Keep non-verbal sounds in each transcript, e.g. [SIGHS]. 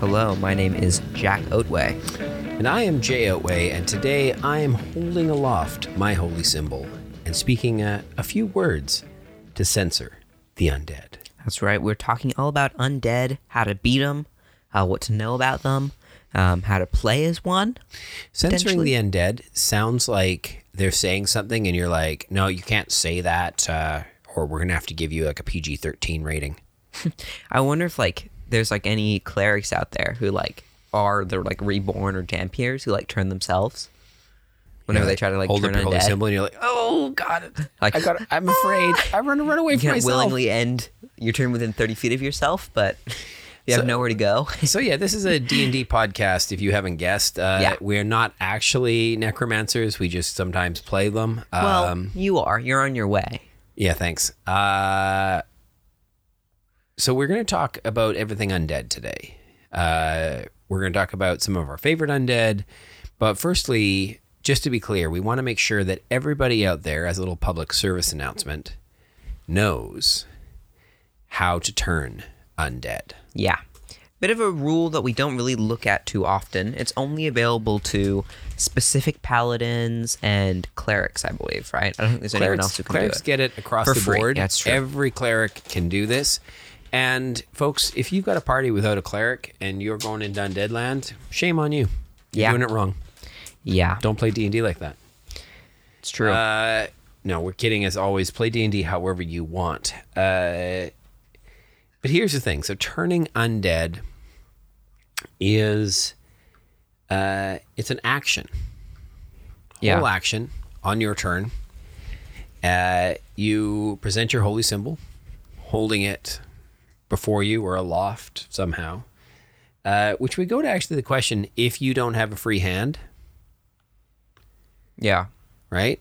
Hello, my name is Jack Oatway. And I am Jay Oatway, and today I am holding aloft my holy symbol and speaking uh, a few words to censor the undead. That's right, we're talking all about undead, how to beat them, uh, what to know about them, um, how to play as one. Censoring the undead sounds like they're saying something, and you're like, no, you can't say that, uh, or we're going to have to give you like a PG 13 rating. [LAUGHS] I wonder if like there's like any clerics out there who like are they're like reborn or dhampirs who like turn themselves whenever Yeah, they try to like hold turn up your holy symbol, and you're like, oh, God, Like- I got, [LAUGHS] I'm afraid. I run, run away You from myself. willingly end your turn within 30 feet of yourself, but [LAUGHS] you have So- nowhere to go. [LAUGHS] So yeah, this is a D&D podcast if you haven't guessed. Uh, Yeah. We're not actually necromancers. We just sometimes play them. well, Um, you are. You're on your way. yeah, thanks. Uh, so we're going to talk about everything undead today. Uh, we're going to talk about some of our favorite undead. But firstly, just to be clear, we want to make sure that everybody out there, as a little public service announcement, knows how to turn undead. Yeah. Bit of a rule that we don't really look at too often. It's only available to specific paladins and clerics, I believe, right? I don't think there's anyone else who can clerics do it. Clerics get it across For the free. board. That's true. Every cleric can do this. And folks, if you've got a party without a cleric and you're going into undead land, shame on you. You're Yeah. doing it wrong. Yeah, Don't play D and D like that. it's true. Uh, no, we're kidding. As always, play D and D however you want. Uh, but here's the thing: so turning undead is uh, it's an action. yeah. Whole action on your turn. Uh, you present your holy symbol, holding it before you or aloft somehow. Uh, which we go to actually the question: if you don't have a free hand, yeah. right?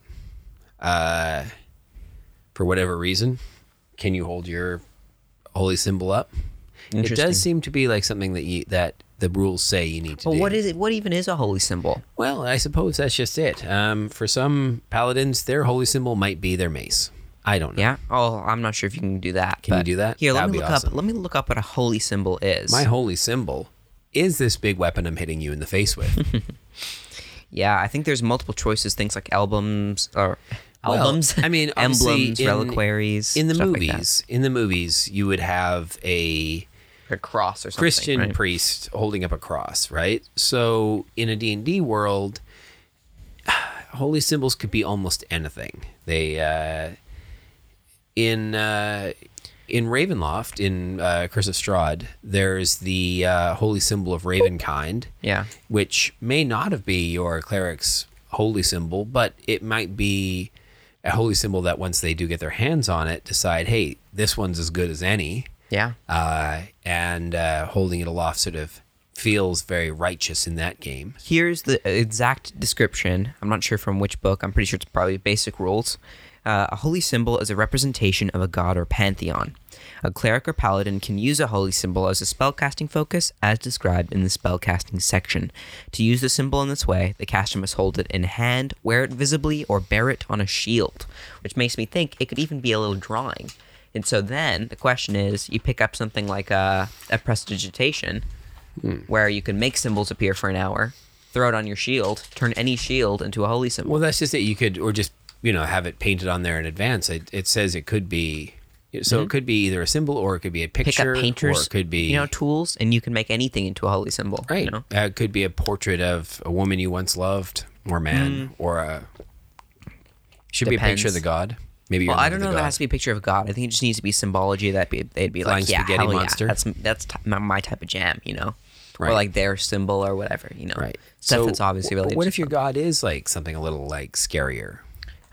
Uh, for whatever reason, can you hold your holy symbol up? It does seem to be like something that you that the rules say you need to But do. what is it? What even is a holy symbol? Well, I suppose that's just it. Um, for some paladins, their holy symbol might be their mace. I don't know. Yeah. Oh, I'm not sure if you can do that. Can you do that? Here, let That'd me look awesome. up. Let me look up what a holy symbol is. My holy symbol is this big weapon I'm hitting you in the face with. [LAUGHS] yeah, I think there's multiple choices. Things like albums or Well, albums. I mean, [LAUGHS] emblems, in- reliquaries. in the stuff like movies, in the movies, you would have a a cross or something. Christian right? priest holding up a cross, right? So in a D&D world, [SIGHS] holy symbols could be almost anything. They uh, in uh, in Ravenloft in uh, Curse of Strahd, there's the uh, holy symbol of Ravenkind, Yeah. which may not have be your cleric's holy symbol, but it might be a holy symbol that once they do get their hands on it, decide, hey, this one's as good as any Yeah. uh, and uh, holding it aloft sort of feels very righteous in that game. Here's the exact description. I'm not sure from which book. I'm pretty sure it's probably basic rules. Uh, a holy symbol is a representation of a god or pantheon. A cleric or paladin can use a holy symbol as a spellcasting focus, as described in the spellcasting section. To use the symbol in this way, the caster must hold it in hand, wear it visibly, or bear it on a shield, which makes me think it could even be a little drawing. And so then the question is, you pick up something like a, a prestidigitation, where you can make symbols appear for an hour, throw it on your shield, turn any shield into a holy symbol. Well, that's just it. You could, or just you know, have it painted on there in advance. It, it says it could be, so it could be either a symbol or it could be a Mm-hmm. Pick picture, up painters, or it could be you know tools, and you can make anything into a holy symbol. right. You know? Uh, it could be a portrait of a woman you once loved, or man, or a should be a picture of the god. Maybe Well, I don't know it has to be a picture of God. I think it just needs to be symbology that be, they'd be Flying like, yeah, hell monster? yeah, that's that's t- my, my type of jam, you know, Right. or like their symbol or whatever, you know, Right. Stuff so, that's obviously. What if your god is like something a little like scarier?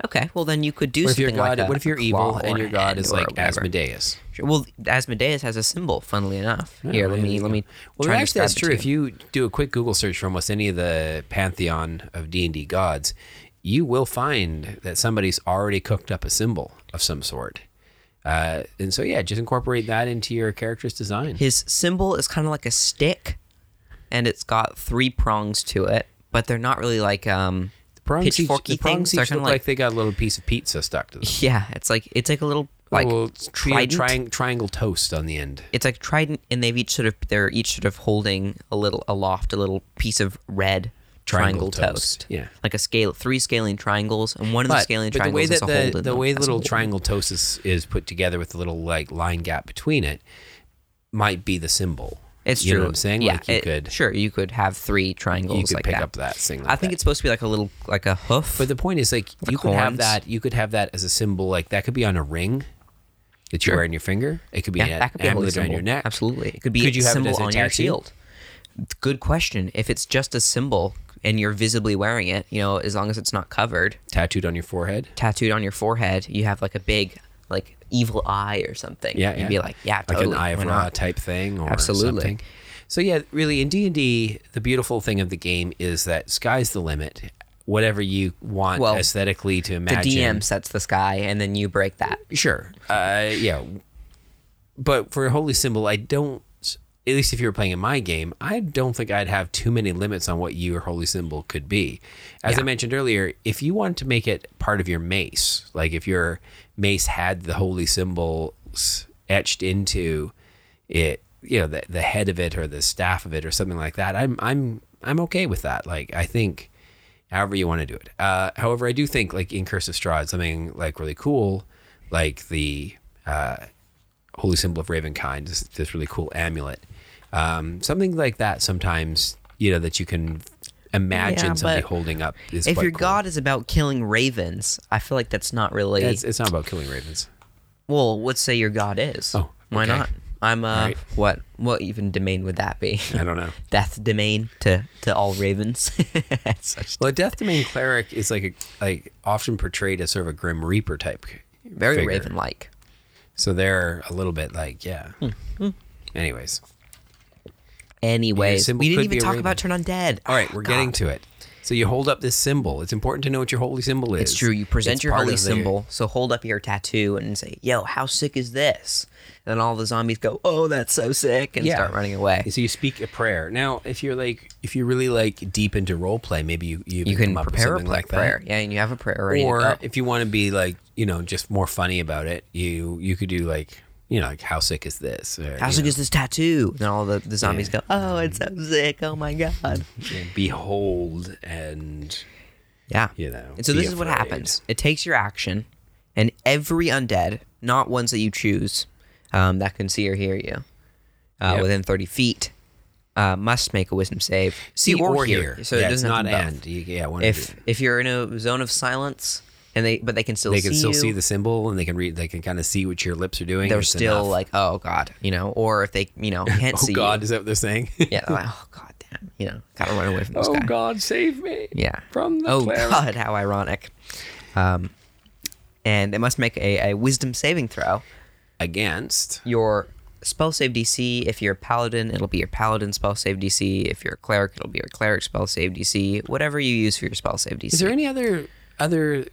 Okay, well then you could do What if your something god? like a, what if you're evil and your god is like. Asmodeus? Sure. Well, Asmodeus has a symbol. Funnily enough, here let me let me. Well, actually, that's true. If you do a quick Google search for almost any of the pantheon of D and D gods, you will find that somebody's already cooked up a symbol of some sort. Uh, and so yeah, just incorporate that into your character's design. His symbol is kind of like a stick, and it's got three prongs to it, but they're not really like um prongs each, the prongs things. Each look like, like, they got a little piece of pizza stuck to them. [LAUGHS] yeah, it's like it's like a little like little tri- trident. triang- triangle toast on the end. it's like trident, and they've each sort of they're each sort of holding a little aloft a little piece of red Triangle triangle, toast, toast. yeah. like a scale three scaling triangles, and one of the scaling the triangles way is that a the, the way the little triangle toast is, is put together with the little like line gap between it might be the symbol. It's you true. know what I'm saying? Yeah, like you it- could sure you could have three triangles you could like pick that. up that thing. Like I think that. it's supposed to be like a little like a hoof. But the point is, like, you could have that. You could have that as a symbol. Like that could be on a ring that you Sure. wear in your finger. It could be yeah, an that could be a amulet on your neck. Absolutely, it could be Could you a have it symbol as a on your shield. Good question. If it's just a symbol and you're visibly wearing it, you know, as long as it's not covered, Tattooed on your forehead. tattooed on your forehead, you have like a big like evil eye or something. Yeah, You'd yeah. be like, yeah, totally. like an eye of Ra type thing, or Absolutely. something. So yeah, really, in D and D, the beautiful thing of the game is that sky's the limit. Whatever you want Well, aesthetically to imagine, The. DM sets the sky, and then you break that. Sure. Uh, yeah. But for a holy symbol, I don't. At least if you were playing in my game, I don't think I'd have too many limits on what your holy symbol could be. As I mentioned earlier, if you wanted to make it part of your mace, like if your mace had the holy symbols etched into it, you know, the, the head of it or the staff of it or something like that, I'm I'm I'm okay with that. Like I think however you want to do it. Uh, however, I do think like in Curse of something like really cool, like the uh, holy symbol of Ravenkind, this, this really cool amulet, um, something like that. Sometimes you know that you can imagine Yeah, somebody holding up. If your cool. god is about killing ravens, I feel like that's not really. it's, it's not about killing ravens. well, let's say your god is. Oh, why not? I'm uh, Alright. what what even domain would that be? I don't know. [LAUGHS] Death domain to to all ravens. [LAUGHS] Well, a Death Domain cleric is like a, like often portrayed as sort of a Grim Reaper type. very figure. raven like. So they're a little bit like yeah. Hmm. Anyways, Anyways, we didn't even talk raven. about turn undead. all right, we're ah, getting to it. So you hold up this symbol. It's important to know what your holy symbol is. It's true. You present It's your holy symbol. So hold up your tattoo and say, "Yo, how sick is this?" And then all the zombies go, "Oh, that's so sick," and Yeah. start running away. So you speak a prayer. Now, if you're like, if you're really like deep into role play, maybe you you, You can prepare a like prayer, yeah, and you have a prayer Or if you want to be like, you know, just more funny about it, you you could do like, you know, like how sick is this? Or, How sick know, is this tattoo? And all the, the zombies Yeah. go, "Oh, it's so sick! Oh my god!" behold and Yeah. You know, And so this is what happens. It takes your action, and every undead, not ones that you choose, um, that can see or hear you, uh, Yep. within thirty feet, uh, must make a wisdom save. see or, hear. So yeah, it doesn't not have to be both. and. You, yeah, If if you're in a zone of silence, and they but they can still they see can still you, see the symbol and they can read. They can kind of see what your lips are doing. they're It's still enough. like, oh god, you know, or if they you know [LAUGHS] can't oh see God, you, is that what they're saying? [LAUGHS] yeah, they're like, [LAUGHS] oh god damn, you know, gotta run away from this oh guy. God, save me. Yeah. From the oh cleric. God, how ironic. Um, and they must make a, a wisdom saving throw. Against. Your spell save DC. If you're a paladin, it'll be your paladin spell save DC. If you're a cleric, it'll be your cleric spell save DC. Whatever you use for your spell save DC. Is there any other other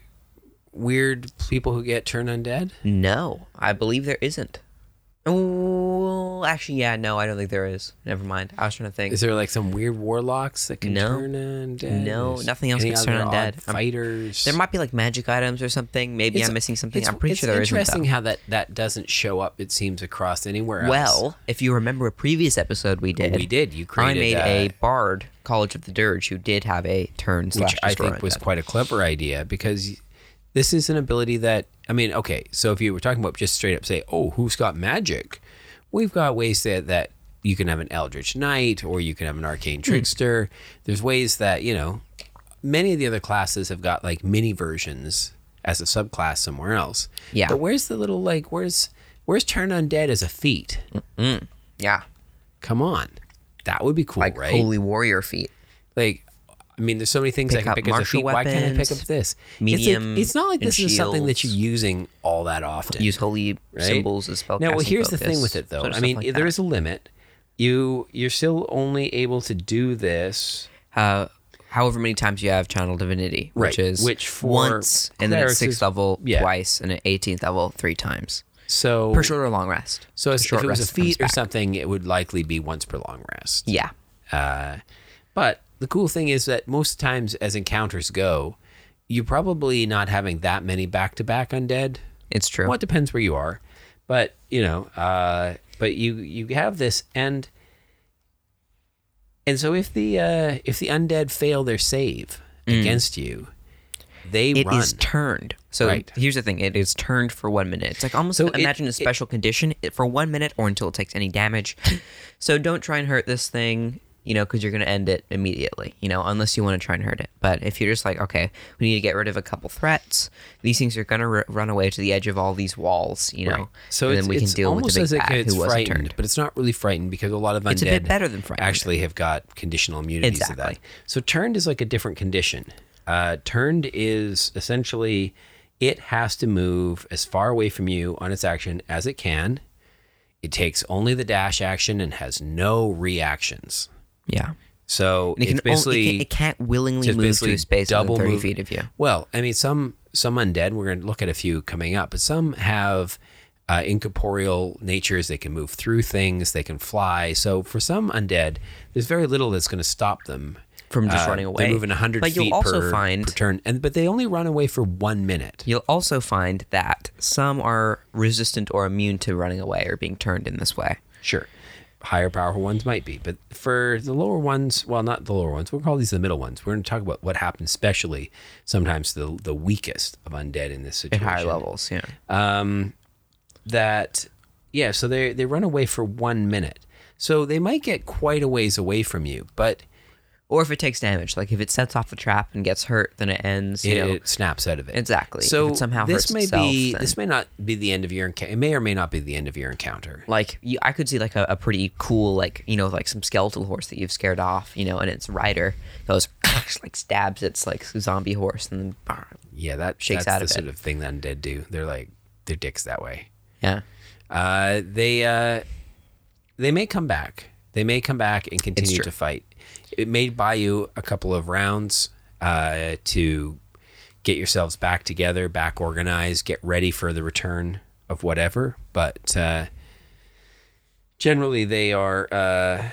weird people who get turned undead? No, I believe there isn't. Oh, actually, yeah, no, I don't think there is. Never mind. I was trying to think. Is there like some weird warlocks that can No. turn undead? No, nothing else can turn turned other odd undead. I'm- Fighters. there might be like magic items or something. Maybe It's- I'm missing something. I'm pretty sure there isn't. interesting how that that doesn't show up. It seems across anywhere else. Well, if you remember a previous episode we did, we did. You created. I made uh, a bard, College of the Dirge, who did have a turn which I think was quite a clever idea because this is an ability that I mean, okay, so if you were talking about just straight up say, "Oh, who's got magic?" We've got ways that that you can have an Eldritch Knight or you can have an Hmm. Arcane Trickster. There's ways that you know many of the other classes have got like mini versions as a subclass somewhere else. Yeah. but where's the little like where's where's Turn Undead as a feat? yeah, Come on, that would be cool, like right? holy warrior feat. like I mean, there's so many things I Pick can up pick a martial. Why can't I pick up this? medium It's, like, it's not like this is something that you're using all that often. Use holy right? symbols as spell. Now, well, here's the thing with it, though. sort of I mean, like there that. is a limit. You you're still only able to do this. Uh, however many times you have channel divinity, which Right, is which for once and then at sixth is- level yeah. twice and at 18th level three times So per short or long rest. so as, if short it was a feat or something, it would likely be once per long rest. Yeah, Uh, but the cool thing is that most times, as encounters go, you're probably not having that many back to back undead. it's true. Well, it depends where you are, but you know, uh, but you you have this and and so if the uh, if the undead fail their save against you, they Mm. It is run. turned. So Right. here's the thing: it is turned for one minute. It's like almost So it- imagine a it- special condition for one minute or until it takes any damage. [LAUGHS] so don't try and hurt this thing, you know, because you're going to end it immediately, you know, unless you want to try and hurt it. But if you're just like, okay, we need to get rid of a couple threats, these things are going to r- run away to the edge of all these walls, you know, Right. So and it's, then we can deal with almost the big as bad it's who wasn't turned. but it's not really frightened because a lot of undead It's a bit better than frightened. actually have got conditional immunities to that. So turned is like a different condition. Uh, turned is essentially it has to move as far away from you on its action as it can. It takes only the dash action and has no reactions. Yeah. So And it, can it's basically only, it, can't, it can't willingly move to a space double 30 move- feet of you. Well, I mean, some some undead. We're going to look at a few coming up, but some have uh, incorporeal natures. They can move through things. They can fly. So for some undead, there's very little that's going to stop them From just Uh, running away. They're moving 100 But you'll feet per, find- per turn, and but they only run away for one minute. You'll also find that some are resistant or immune to running away or being turned in this way. Sure. Higher powerful ones might be, but for the lower ones, well, not the lower ones. We'll call these the middle ones. We're going to talk about what happens, especially sometimes the the weakest of undead in this situation. At higher levels, yeah. um, that yeah so they they run away for one minute so they might get quite a ways away from you but Or if it takes damage, like if it sets off the trap and gets hurt, then it ends. You it, know, it snaps out of it exactly. so somehow this may itself, be then- this may not be the end of your encounter it may or may not be the end of your encounter like you, I could see like a, a pretty cool like you know like some skeletal horse that you've scared off, you know, and its rider goes [LAUGHS] like stabs its like zombie horse and then ah, [LAUGHS] yeah that Shakes that's out the of sort it. of thing that undead do they're like they're dicks that way yeah. uh, they uh, they may come back. They may come back and continue to fight. It may buy you a couple of rounds uh, to get yourselves back together, back organized, get ready for the return of whatever. But uh, generally, they are, uh,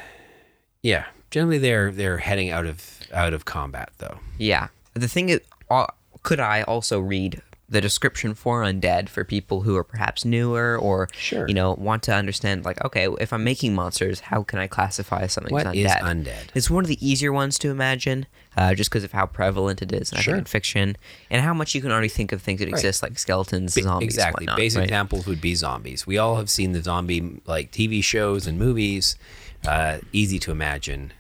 yeah. Generally, they're they're heading out of out of combat though. Yeah. The thing is, uh, could I also read the description for undead for people who are perhaps newer or Sure. you know want to understand like okay if i'm making monsters how can i classify something What is undead undead? it's one of the easier ones to imagine uh, just because of how prevalent it is Sure. in fiction and how much you can already think of things that exist like skeletons zombies exactly. whatnot, Basic right? examples would be zombies. We all have seen the zombie like TV shows and movies. Uh, easy to imagine.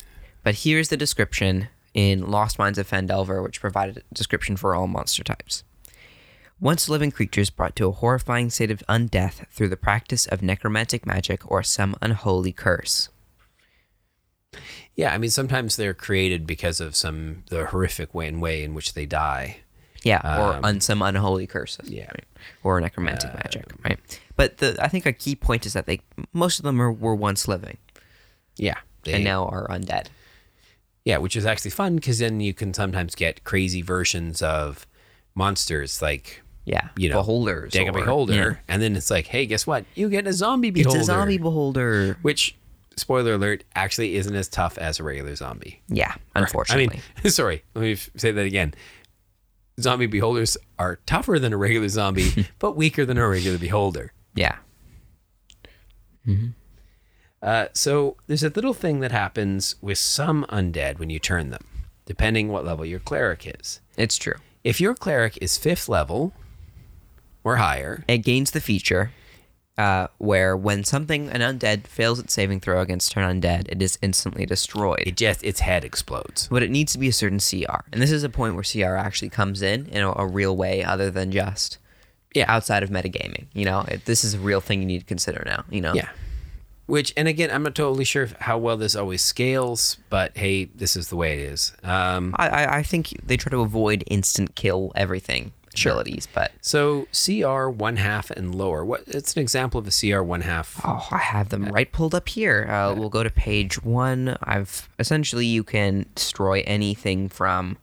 But here's the description in Lost Mines of Phandelver, which provided a description for all monster types. Once living creatures brought to a horrifying state of undeath through the practice of necromantic magic or some unholy curse. Yeah, I mean sometimes they're created because of some the horrific way and way in which they die. Yeah, or on some unholy curses. Um, yeah. Uh, right? Or necromantic magic, right? But the I think a key point is that they most of them are, were once living Yeah, they, and now are undead. yeah, which is actually fun because then you can sometimes get crazy versions of monsters like Yeah, You know, beholders. Dagger or- Beholder, yeah. and then it's like, hey, guess what? You get a zombie beholder. It's a zombie beholder. which spoiler alert actually isn't as tough as a regular zombie. Yeah, unfortunately. I mean, [LAUGHS] sorry, let me say that again. Zombie beholders are tougher than a regular zombie, [LAUGHS] but weaker than a regular beholder. yeah. Uh, so there's a little thing that happens with some undead when you turn them, depending what level your cleric is. It's true. If your cleric is fifth level or higher, It gains the feature uh, where when something, an undead, fails its saving throw against an undead, it is instantly destroyed. it just its head explodes. but it needs to be a certain CR. And this is a point where CR actually comes in in a, a real way other than just Yeah. outside of metagaming. You know, it, this is a real thing you need to consider now, you know? Yeah. Which, and again, I'm not totally sure how well this always scales, but hey, this is the way it is. Um, I, I, I think they try to avoid instant kill everything abilities, but So CR one half and lower. What? It's an example of a CR one half. Oh, I have them right pulled up here. Uh, we'll go to page one. I've essentially you can destroy anything from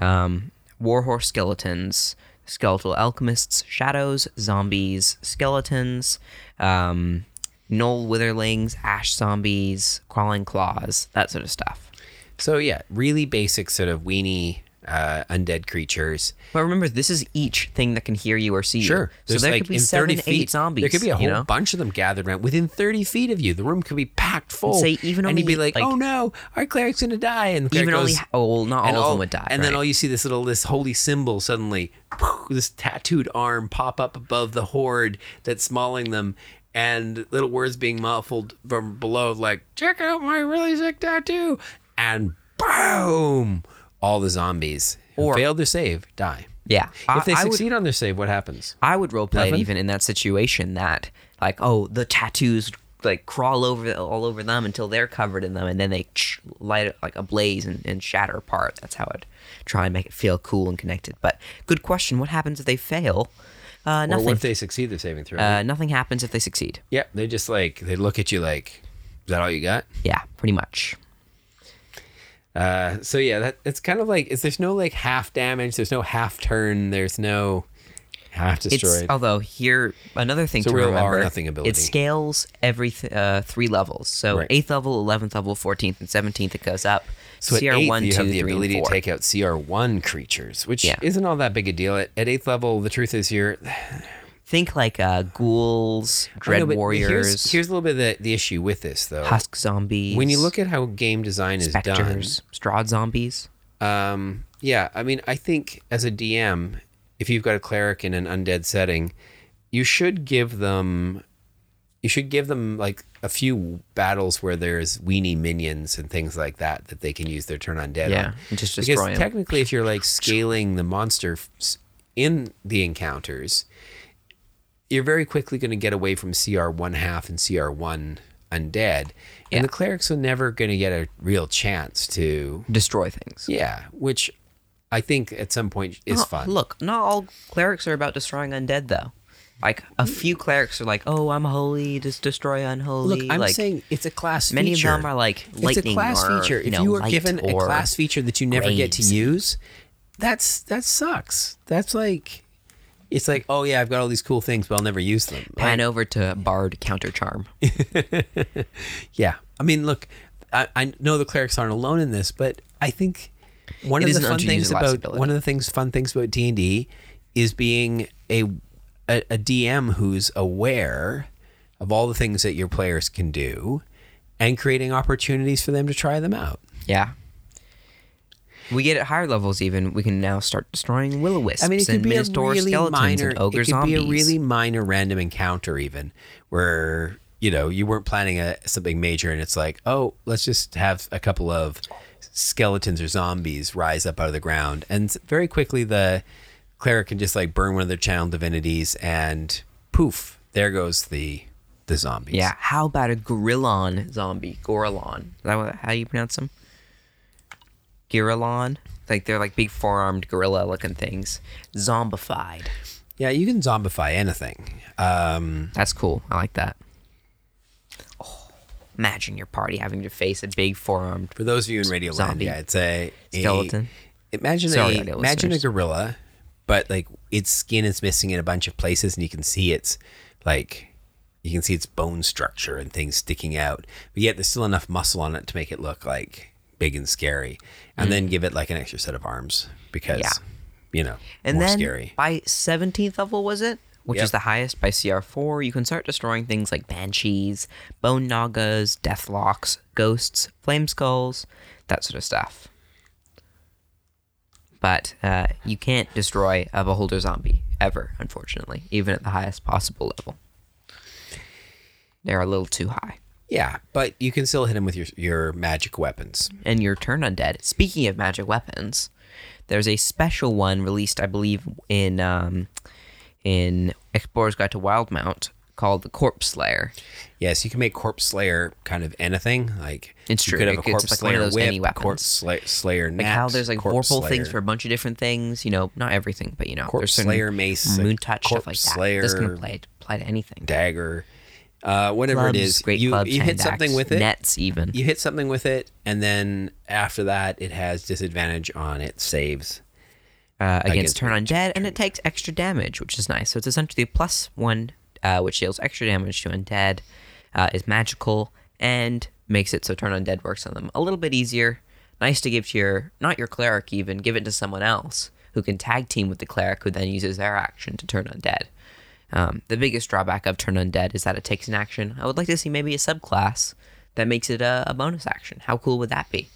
um, warhorse skeletons, skeletal alchemists, shadows, zombies, skeletons, um, null witherlings, ash zombies, crawling claws, that sort of stuff. So yeah, really basic sort of weenie uh, undead creatures. But remember, this is each thing that can hear you or see you. Sure. So there like could be seven, 30 feet, eight zombies. There could be a whole you know? bunch of them gathered around within 30 feet of you. The room could be packed full. say even and you'd be like, like- "Oh no, our cleric's gonna die!" And Even only, goes, oh, well, not all and of them would die. And then all you see this little this holy symbol suddenly, this tattooed arm pop up above the horde that's mauling them, and little words being muffled from below, like "Check out my really sick tattoo," and boom, all the zombies who Or- failed their save die. yeah. If they I, I would, succeed on their save, what happens? I would roleplay it even in that situation that like oh the tattoos like crawl over all over them until they're covered in them and then they light like a blaze and, and shatter apart. That's how I'd try and make it feel cool and connected. But good question. What happens if they fail? Uh, Or what if they succeed their saving throw? uh, nothing happens if they succeed. yeah, they just like they look at you like, "Is that all you got?" Yeah, pretty much. Uh, so yeah, that it's kind of like is there's no like half damage, there's no half turn, there's no half destroyed. It's although here another thing a to remember. nothing ability. It scales every th- uh, three levels. So Right. eighth level, eleventh level, fourteenth, and seventeenth. It goes up. so at CR eighth, one, you two, have the ability to take out CR one creatures, which Yeah. isn't all that big a deal. At, at eighth level, the truth is you're Think like uh, ghouls, dread know, warriors, Here's, here's a little bit of the, the issue with this though. husk zombies. when you look at how game design is done, Strahd zombies. Um, yeah, I mean, I think as a DM, if you've got a cleric in an undead setting, you should give them, you should give them like a few battles where there's weenie minions and things like that that they can use their turn undead Yeah, on. and just because technically, if you're like [LAUGHS] scaling the monster in the encounters, you're very quickly going to get away from CR one half and CR one undead, Yeah. and the clerics are never going to get a real chance to Destroy things. yeah, which I think at some point is Not- fun. Look, not all clerics are about destroying undead though. Like a mm. few clerics are like, "Oh, I'm holy, just destroy unholy." Look, I'm like, saying it's a class feature. many feature. of them are like lightning. it's a class or, feature. you If know, you are given a class feature that you never get to use, that's that sucks. That's like it's like, oh yeah, I've got all these cool things, but I'll never use them. pan over to bard counter charm. [LAUGHS] yeah, I mean, look, I, I know the clerics aren't alone in this, but I think one It of the fun things about one of the things fun things about D and D is being a, a a DM who's aware of all the things that your players can do, and creating opportunities for them to try them out. Yeah. We get at higher levels even. We can now start destroying will o wisps I mean, it could be a really minor. it could zombies. be a really minor random encounter, even where you know you weren't planning a something major, and it's like, oh, let's just have a couple of skeletons or zombies rise up out of the ground, and very quickly the cleric can just like burn one of their channel divinities, and poof, there goes the the zombies. yeah. How about a girallon zombie? Girallon. Is that how you pronounce them? Girallon. Like they're like big four-armed gorilla-looking things. Zombified. yeah, you can zombify anything. Um, That's cool. I like that. Oh, imagine your party having to face a big four-armed For those of you in Radio Land, Zombie. yeah, it's a, a- skeleton. imagine Sorry, a imagine a gorilla, but like its skin is missing in a bunch of places, and you can see its like you can see its bone structure and things sticking out, but yet there's still enough muscle on it to make it look like big and scary, and then give it like an extra set of arms because Mm. Yeah. you know And more then scary. by 17th level, was it? Which Yep. is the highest by CR4, you can start destroying things like banshees, bone nagas, deathlocks, ghosts, flame skulls, that sort of stuff. But uh, you can't destroy a beholder zombie ever, unfortunately, even at the highest possible level. They're a little too high. Yeah, but you can still hit him with your your magic weapons. and your turn undead. Speaking of magic weapons, there's a special one released, I believe, in um, in Explorer's Guide to Wildemount called the Corpse Slayer. Yes, you can make Corpse Slayer kind of anything. Like It's you true. could have a it's Corpse like Slayer those whip, any weapons. Corpse Slayer, Slayer Like how there's like Corpse vorpal things for a bunch of different things. You know, not everything, but you know, Corpse there's Slayer mace, moon touch stuff like that. Slayer this can apply apply to anything. dagger, uh, whatever Clubs, it is. great you clubs, you hit something with it. nets even. You hit something with it, and then after that, it has disadvantage on its saves. uh, against turn undead, and it takes extra damage, which is nice. So it's essentially a plus one, uh, which deals extra damage to undead, uh, is magical, and makes it so turn undead works on them a little bit easier. Nice to give to your not your cleric even, give it to someone else who can tag team with the cleric, who then uses their action to turn undead. Um, the biggest drawback of turn undead is that it takes an action. I would like to see maybe a subclass that makes it a, a bonus action. How cool would that be?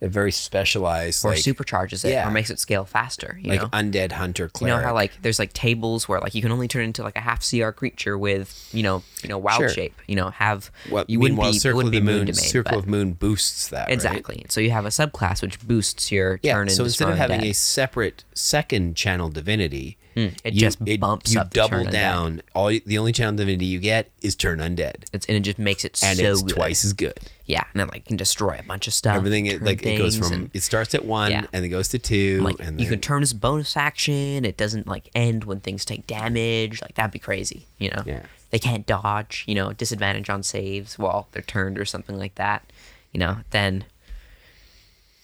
A very specialized, Or like, supercharges it, yeah. or makes it scale faster. You like know? undead hunter You know how like there's like tables where like you can only turn into like a half CR creature with you know you know wild Sure. shape. You know have well, you wouldn't be Circle wouldn't of the moon, Moon, Circle of Moon boosts that. right? exactly. So you have a subclass which boosts your Yeah. turn. So instead of having a separate second channel divinity, Hmm. it you- just bumps you up to double turn undead. down. All the only channel divinity you get is turn undead, it's, and it just makes it and so it's good. twice as good. Yeah, and then like can destroy a bunch of stuff. Everything it, like it goes from and, it starts at one Yeah. and it goes to two, like and you then, can turn as a bonus action. It doesn't like end when things take damage. Like that'd be crazy. You know. Yeah. They can't dodge. You know, disadvantage on saves while they're turned or something like that. You know, then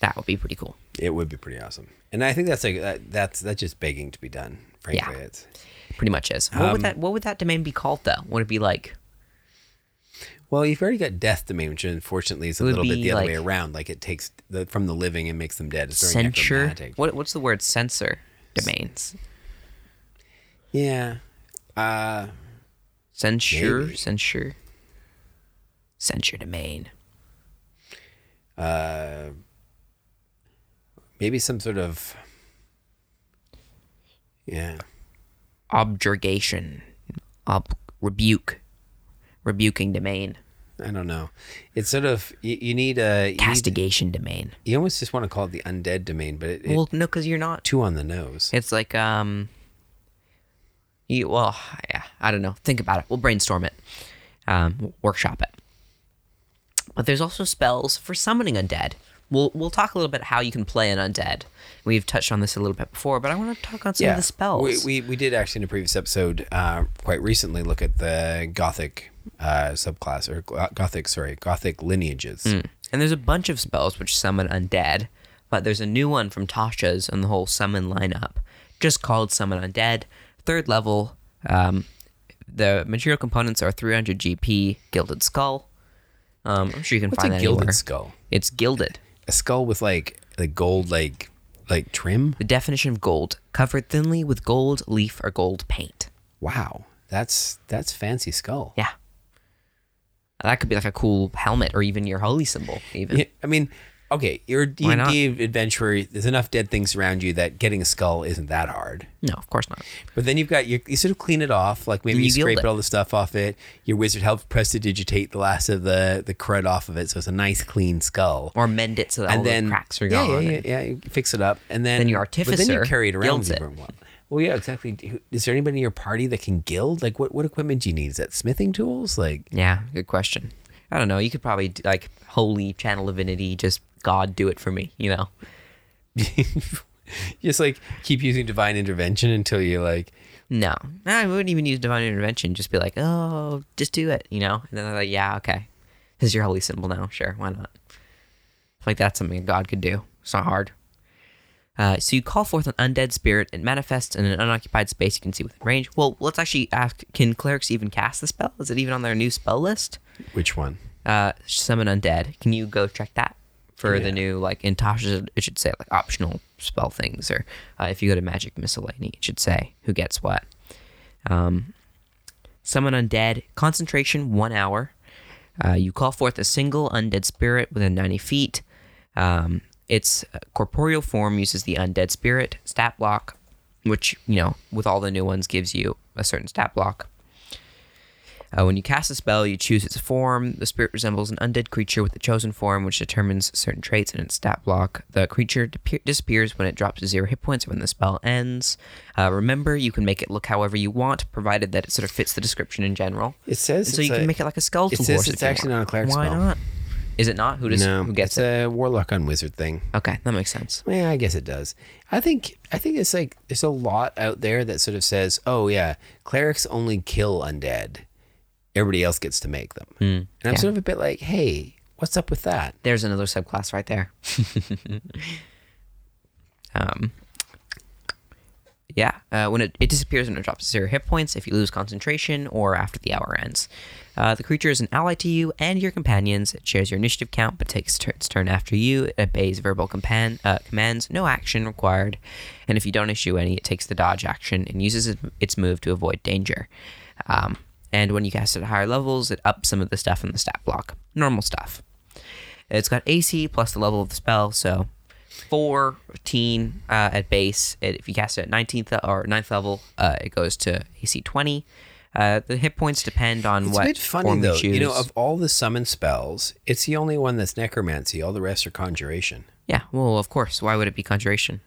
that would be pretty cool. it would be pretty awesome. And I think that's like that, that's that's just begging to be done. Yeah. Pretty much is. What would Um, that What would that domain be called though? Would it be like well, you've already got death domain, which unfortunately is a little bit the other way around. Like it takes the, from the living and makes them dead. It's very censure? What What's the word censor domains? Yeah. Uh, Censure, Maybe. censure, censure domain. uh, maybe some sort of yeah. Objurgation, ob rebuke, rebuking domain, I don't know. It's sort of you, you need a you, need, castigation domain. you almost just want to call it the undead domain, but it, it Well, no, because you're not. too on the nose. It's like um. You well, yeah. I don't know. Think about it. We'll brainstorm it. Um, workshop it. But there's also spells for summoning undead. We'll we'll talk a little bit how you can play an undead. We've touched on this a little bit before, but I want to talk on some of the spells. We, we we did actually in a previous episode, uh, quite recently, look at the gothic uh, subclass or gothic, sorry, gothic lineages. And there's a bunch of spells which summon undead, but there's a new one from Tasha's and the whole summon lineup, just called Summon Undead. Third level. Um, the material components are 300 GP, Gilded Skull. Um, I'm sure you can What's find a that gilded anywhere. skull? It's gilded. A skull with like like gold like like trim. The definition of gold: covered thinly with gold leaf or gold paint. Wow, that's that's fancy skull. Yeah. That could be like a cool helmet or even your holy symbol. Even Yeah, I mean, okay, you're D and? D adventurer. There's enough dead things around you that getting a skull isn't that hard. no, of course not. But then you've got you, you sort of clean it off, like maybe you, you scrape it. all the stuff off it. Your wizard helps prestidigitate the last of the the crud off of it, so it's a nice clean skull. Or mend it so that all and then the cracks are yeah, gone. Yeah, yeah, yeah, You fix it up, and then Then your But then you carry it around with you for. Well, yeah, exactly. Is there anybody in your party that can gild? Like, what what equipment do you need? Is that smithing tools? Like, Yeah, good question. I don't know. You could probably do, like holy channel divinity, just God do it for me. You know. [LAUGHS] just like keep using divine intervention until you like No, I wouldn't even use divine intervention. Just be like, oh, just do it. You know. And then they're like, yeah, okay. This is your holy symbol now. Sure, why not? Like that's something god could do. It's not hard. Uh, so you call forth an undead spirit. It manifests in an unoccupied space you can see within range. Well, let's actually ask: Can clerics even cast the spell? Is it even on their new spell list? which one? uh, summon undead. Can you go check that for Yeah. the new like in Tasha? It should say like optional spell things, or uh, if you go to Magic Miscellany, it should say who gets what. Um, summon undead. Concentration one hour. Uh, you call forth a single undead spirit within 90 feet. Um, its corporeal form uses the undead spirit stat block, which, you know, with all the new ones gives you a certain stat block. Uh, when you cast a spell, you choose its form. The spirit resembles an undead creature with the chosen form, which determines certain traits in its stat block. The creature dip- disappears when it drops to zero hit points or when the spell ends. Uh, remember, you can make it look however you want, provided that it sort of fits the description in general. It says And so it's you can make it like a skeletal it says it's actually not a cleric Why spell. not? Is it not? Who does? no, who gets it's it? a warlock on wizard thing. Okay, that makes sense. Yeah, I guess it does. I think I think it's like there's a lot out there that sort of says, "Oh yeah, clerics only kill undead. Everybody else gets to make them." and I'm yeah. sort of a bit like, "Hey, what's up with that?" There's another subclass right there. [LAUGHS] um, yeah, uh, when it, it disappears when it drops to zero hit points, if you lose concentration, or after the hour ends. Uh, the creature is an ally to you and your companions. It shares your initiative count, but takes tur- its turn after you. It obeys verbal compan- uh, commands, no action required. And if you don't issue any, it takes the dodge action and uses its move to avoid danger. Um, and when you cast it at higher levels, it ups some of the stuff in the stat block. Normal stuff. It's got AC plus the level of the spell, so 14 uh, at base. It, if you cast it at 19th or 9th level, uh, it goes to AC 20. Uh, the hit points depend on It's what a bit funny form though. you choose. You know, of all the summon spells, it's the only one that's necromancy. All the rest are conjuration. yeah, well, of course. Why would it be conjuration?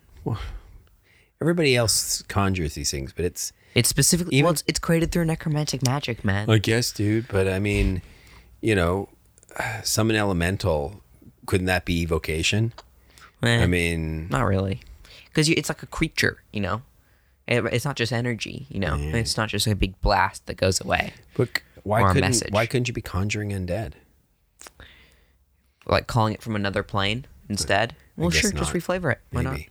Everybody else conjures these things, but it's It's specifically Even- well, it's, it's created through necromantic magic, man. I guess, dude. But I mean, you know, [SIGHS] summon elemental. Couldn't that be evocation? Eh, I mean, not really, because it's like a creature, you know. It- it's not just energy, you know. It's not just a big blast that goes away. but why couldn't message. why couldn't you be conjuring undead? Like calling it from another plane instead. Well, sure, just not. reflavor it. Why Maybe. not?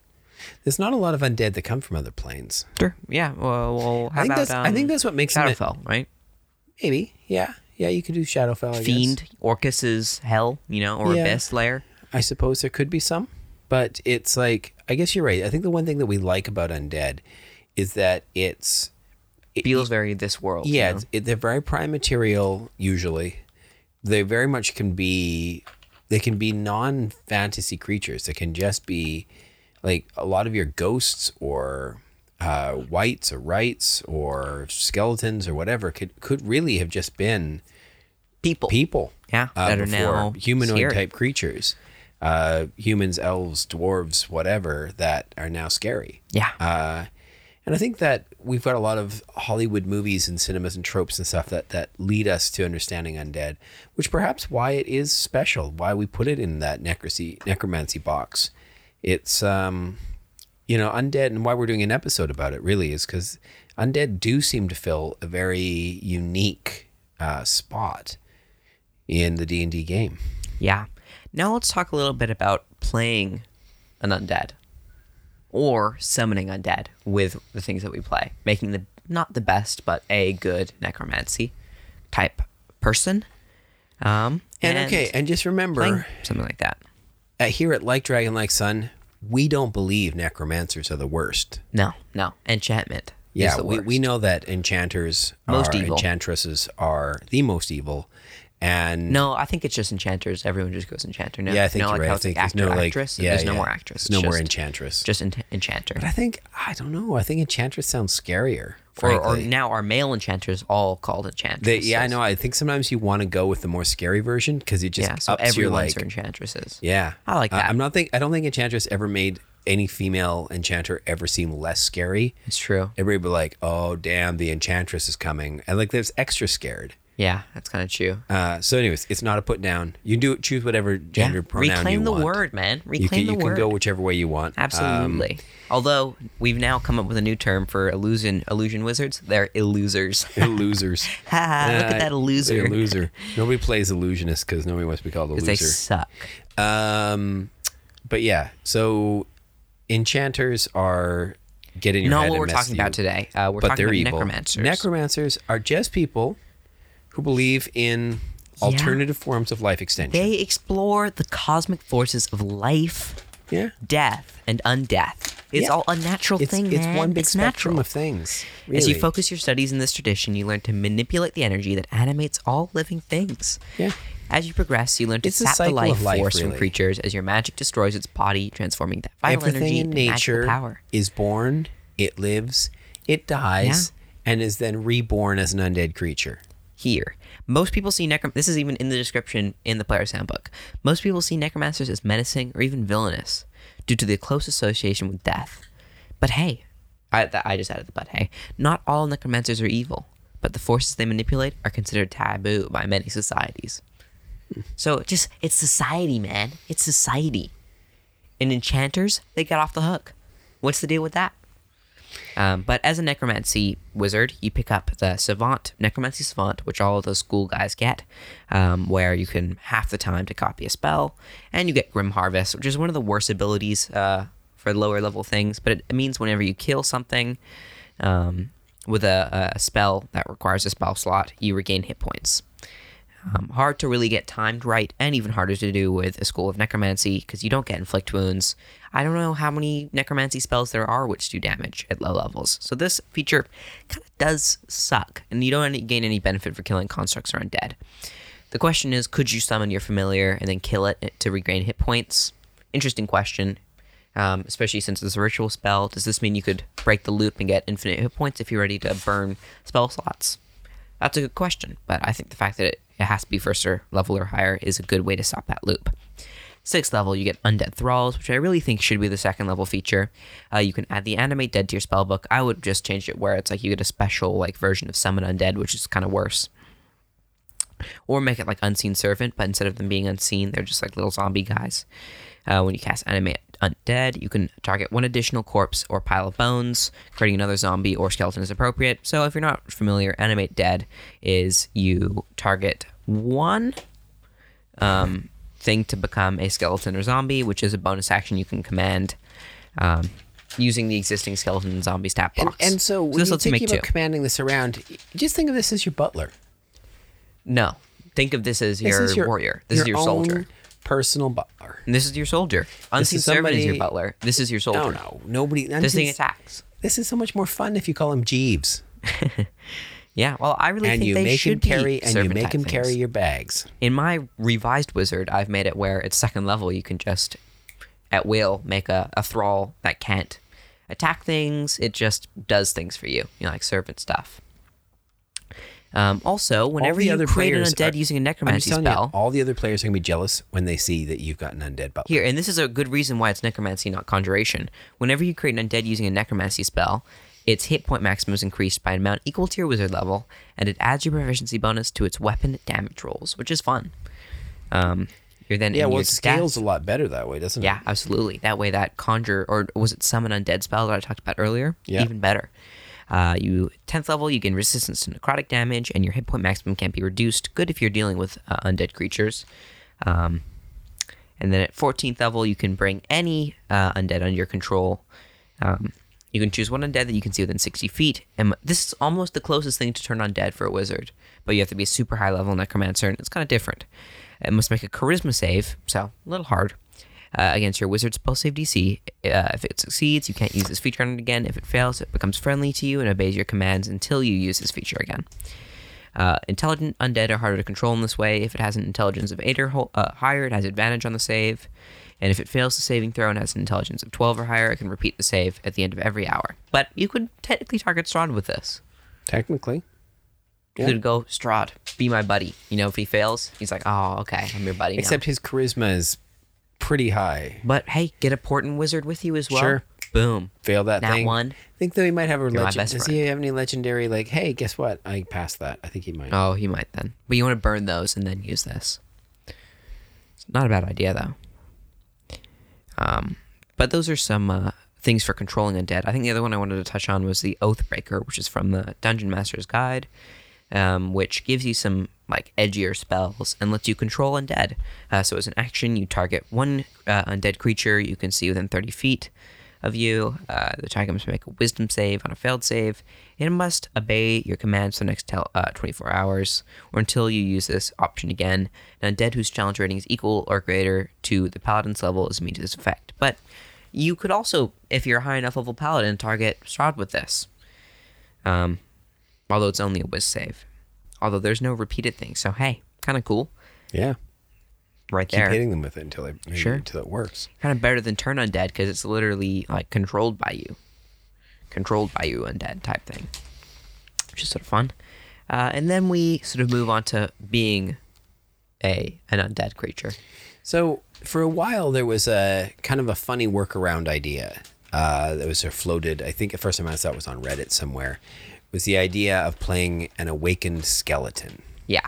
There's not a lot of undead that come from other planes. Sure. Yeah. Well, well how I think about that's I think um, that's what makes Shadowfell, right? maybe. Yeah, yeah. You could do Shadowfell. I guess. Fiend, Orcus's hell, you know, or Yeah. Abyss Lair. I suppose there could be some, but it's like I guess you're right. I think the one thing that we like about undead is that it's it- Feels very this world. you yeah, know? it's, it, they're very prime material usually. They very much can be they can be non fantasy creatures. They can just be like a lot of your ghosts or uh, wights or rights or skeletons or whatever could could really have just been people. people. Yeah, uh, that are now humanoid scary. type creatures, uh, humans, elves, dwarves, whatever that are now scary. Yeah. Uh, and I think that we've got a lot of Hollywood movies and cinemas and tropes and stuff that, that lead us to understanding undead, which perhaps why it is special, why we put it in that necromancy necromancy box. It's um, you know, undead, and why we're doing an episode about it really is because undead do seem to fill a very unique uh, spot in the D and D game. Yeah. Now let's talk a little bit about playing an undead or summoning undead with the things that we play, making the not the best, but a good necromancy type person. Um, And, okay, and just remember, something like that. Uh, here at Like Dragon Like Son, we don't believe necromancers are the worst. No, no, enchantment. is Yeah, we, we know that enchanters, Most evil. enchantresses are the most evil, and No, I think it's just enchanters. Everyone just goes enchanter now. yeah, I think you know, you're like right. I think there's actor, no like, actress. yeah, there's no more actress. There's no It's more enchantress. Just en- enchanter. but I think I don't know. I think enchantress sounds scarier. Or, or now our male enchanters all called enchantresses. They- yeah, I know. I think sometimes you want to go with the more scary version because it just Yeah, so everyone's like. enchantresses. Yeah, I like uh, that. I'm not think. I don't think enchantress ever made any female enchanter ever seem less scary. It's true. Everybody would be like, "Oh, damn, the enchantress is coming," and like, there's extra scared. Yeah, that's kind of true. Uh, so, anyways, it's not a put down. You do choose whatever gender pronoun you want. Reclaim the want. word, man. You Reclaim can, the you word. You can go whichever way you want. Um, Absolutely. Although we've now come up with a new term for illusion illusion wizards. They're illosers. losers. [LAUGHS] [LAUGHS] Ha, look at that illuser. Loser. Nobody plays illusionist because nobody wants to be called a Because they loser. suck. Um, but yeah, so enchanters are getting your Not what we're talking you. about today. Uh, we're but talking they're about evil. necromancers. Necromancers are just people who believe in alternative forms of life extension. they explore the cosmic forces of life, yeah. death, and undeath. It's Yeah. all a natural It's, thing, it's man. one big it's spectrum natural. of things. As you focus your studies in this tradition, you learn to manipulate the energy that animates all living things. Yeah. As you progress, you learn to It's sap the life, life, force from creatures as your magic destroys its body, transforming that vital Everything energy in into magical nature power. is born, it lives, it dies, and is then reborn as an undead creature. Here. Most people see necrom. This is even in the description in the player's handbook. Most people see necromancers as menacing or even villainous due to the close association with death. But hey, I, th- I just added the but hey. Not all necromancers are evil, but the forces they manipulate are considered taboo by many societies. So just it's society, man. It's society. And enchanters, they get off the hook. What's the deal with that? Um, but as a necromancy wizard, you pick up the savant, necromancy savant, which all of those school guys get, um, where you can half the time to copy a spell, and you get grim harvest, which is one of the worst abilities uh, for lower level things. But it, means whenever you kill something um, with a, a spell that requires a spell slot, you regain hit points. Um, hard to really get timed right, and even harder to do with a school of necromancy because you don't get inflict wounds. I don't know how many necromancy spells there are which do damage at low levels, so this feature kind of does suck, and you don't gain any benefit for killing constructs or undead. The question is, could you summon your familiar and then kill it to regain hit points? Interesting question, um, especially since it's a ritual spell. Does this mean you could break the loop and get infinite hit points if you're ready to burn spell slots? That's a good question, but I think the fact that it, it has to be first or level or higher is a good way to stop that loop. Sixth level, you get Undead Thralls, which I really think should be the second level feature. Uh, you can add the Animate Dead to your spellbook. I would just change it where it's like you get a special like version of Summon Undead, which is kind of worse. Or make it like Unseen Servant, but instead of them being unseen, they're just like little zombie guys. Uh, when you cast Animate Undead, you can target one additional corpse or pile of bones, creating another zombie or skeleton is appropriate. So if you're not familiar, Animate Dead is you target one um, thing to become a skeleton or zombie, which is a bonus action you can command um, using the existing skeleton and zombie stat And, box. and so when this you're lets you make thinking about two. commanding this around, just think of this as your butler. no, think of this as This your, your warrior. This is your soldier. Personal butler. And this is your soldier. Unseen is Servant is your somebody- butler. This is your soldier. No, no, nobody. This thing attacks. this is so much more fun if you call him Jeeves, [LAUGHS] Yeah, well, I really and think you they make should him carry be and you servant make type him things. carry your bags. In my revised wizard, I've made it where at second level. You can just, at will, make a, a thrall that can't attack things. It just does things for you, you know, like servant stuff. Um, also, whenever you other create an undead are- using a necromancy telling you, spell, all the other players are gonna be jealous when they see that you've got an undead butler. Here, and this is a good reason why it's necromancy, not conjuration. Whenever you create an undead using a necromancy spell, its hit point maximum is increased by an amount equal to your wizard level, and it adds your proficiency bonus to its weapon damage rolls, which is fun. Um, you're then Yeah, well, it scales stats- a lot better that way, doesn't it? Yeah, absolutely. That way, that conjure or was it summon undead spell that I talked about earlier? Yeah. even better. Uh, you tenth level, you gain resistance to necrotic damage, and your hit point maximum can't be reduced. Good if you're dealing with uh, undead creatures. Um, and then at 14th level, you can bring any uh, undead under your control. Um, you can choose one undead that you can see within 60 feet. And this is almost the closest thing to turn undead for a wizard. But you have to be a super high level necromancer, and it's kind of different. It must make a charisma save, so a little hard, uh, against your wizard spell save DC. Uh, if it succeeds, you can't use this feature on it again. If it fails, it becomes friendly to you and obeys your commands until you use this feature again. Uh, intelligent undead are harder to control in this way. If it has an intelligence of 8 or ho- uh, higher, it has advantage on the save. And if it fails the saving throw and has an intelligence of 12 or higher, it can repeat the save at the end of every hour. But you could technically target Strahd with this. Technically. You Yeah. could go, Strahd, be my buddy. You know, if he fails, he's like, oh, okay, I'm your buddy now. Except his charisma is pretty high. But hey, get a Portent Wizard with you as well. Sure. Boom. Fail that Nat thing. one. I think though he might have a my legend. best Does he have any legendary like, hey, guess what? I passed that. I think he might. Oh, he might then. But you want to burn those and then use this. It's not a bad idea though. Um, but those are some uh, things for controlling undead. I think the other one I wanted to touch on was the Oathbreaker, which is from the Dungeon Master's Guide, um, which gives you some like edgier spells and lets you control undead. Uh, so as an action, you target one uh, undead creature you can see within 30 feet of you. Uh, the target must make a Wisdom save on a failed save. It must obey your commands for the next tel- uh, 24 hours or until you use this option again. An undead whose challenge rating is equal or greater to the paladin's level is immune to this effect. But you could also, if you're a high enough level paladin, target Strahd with this. Um, although it's only a whiz save. Although there's no repeated thing, so hey, kind of cool, Yeah. right Keep there. hitting them with it until they Sure. until it works. Kind of better than turn undead because it's literally like controlled by you, controlled by you undead type thing, which is sort of fun. Uh, and then we sort of move on to being a an undead creature. So for a while, there was a kind of a funny workaround idea uh, that was sort of floated. I think the first time I saw it was on Reddit somewhere. Was the idea of playing an awakened skeleton, Yeah.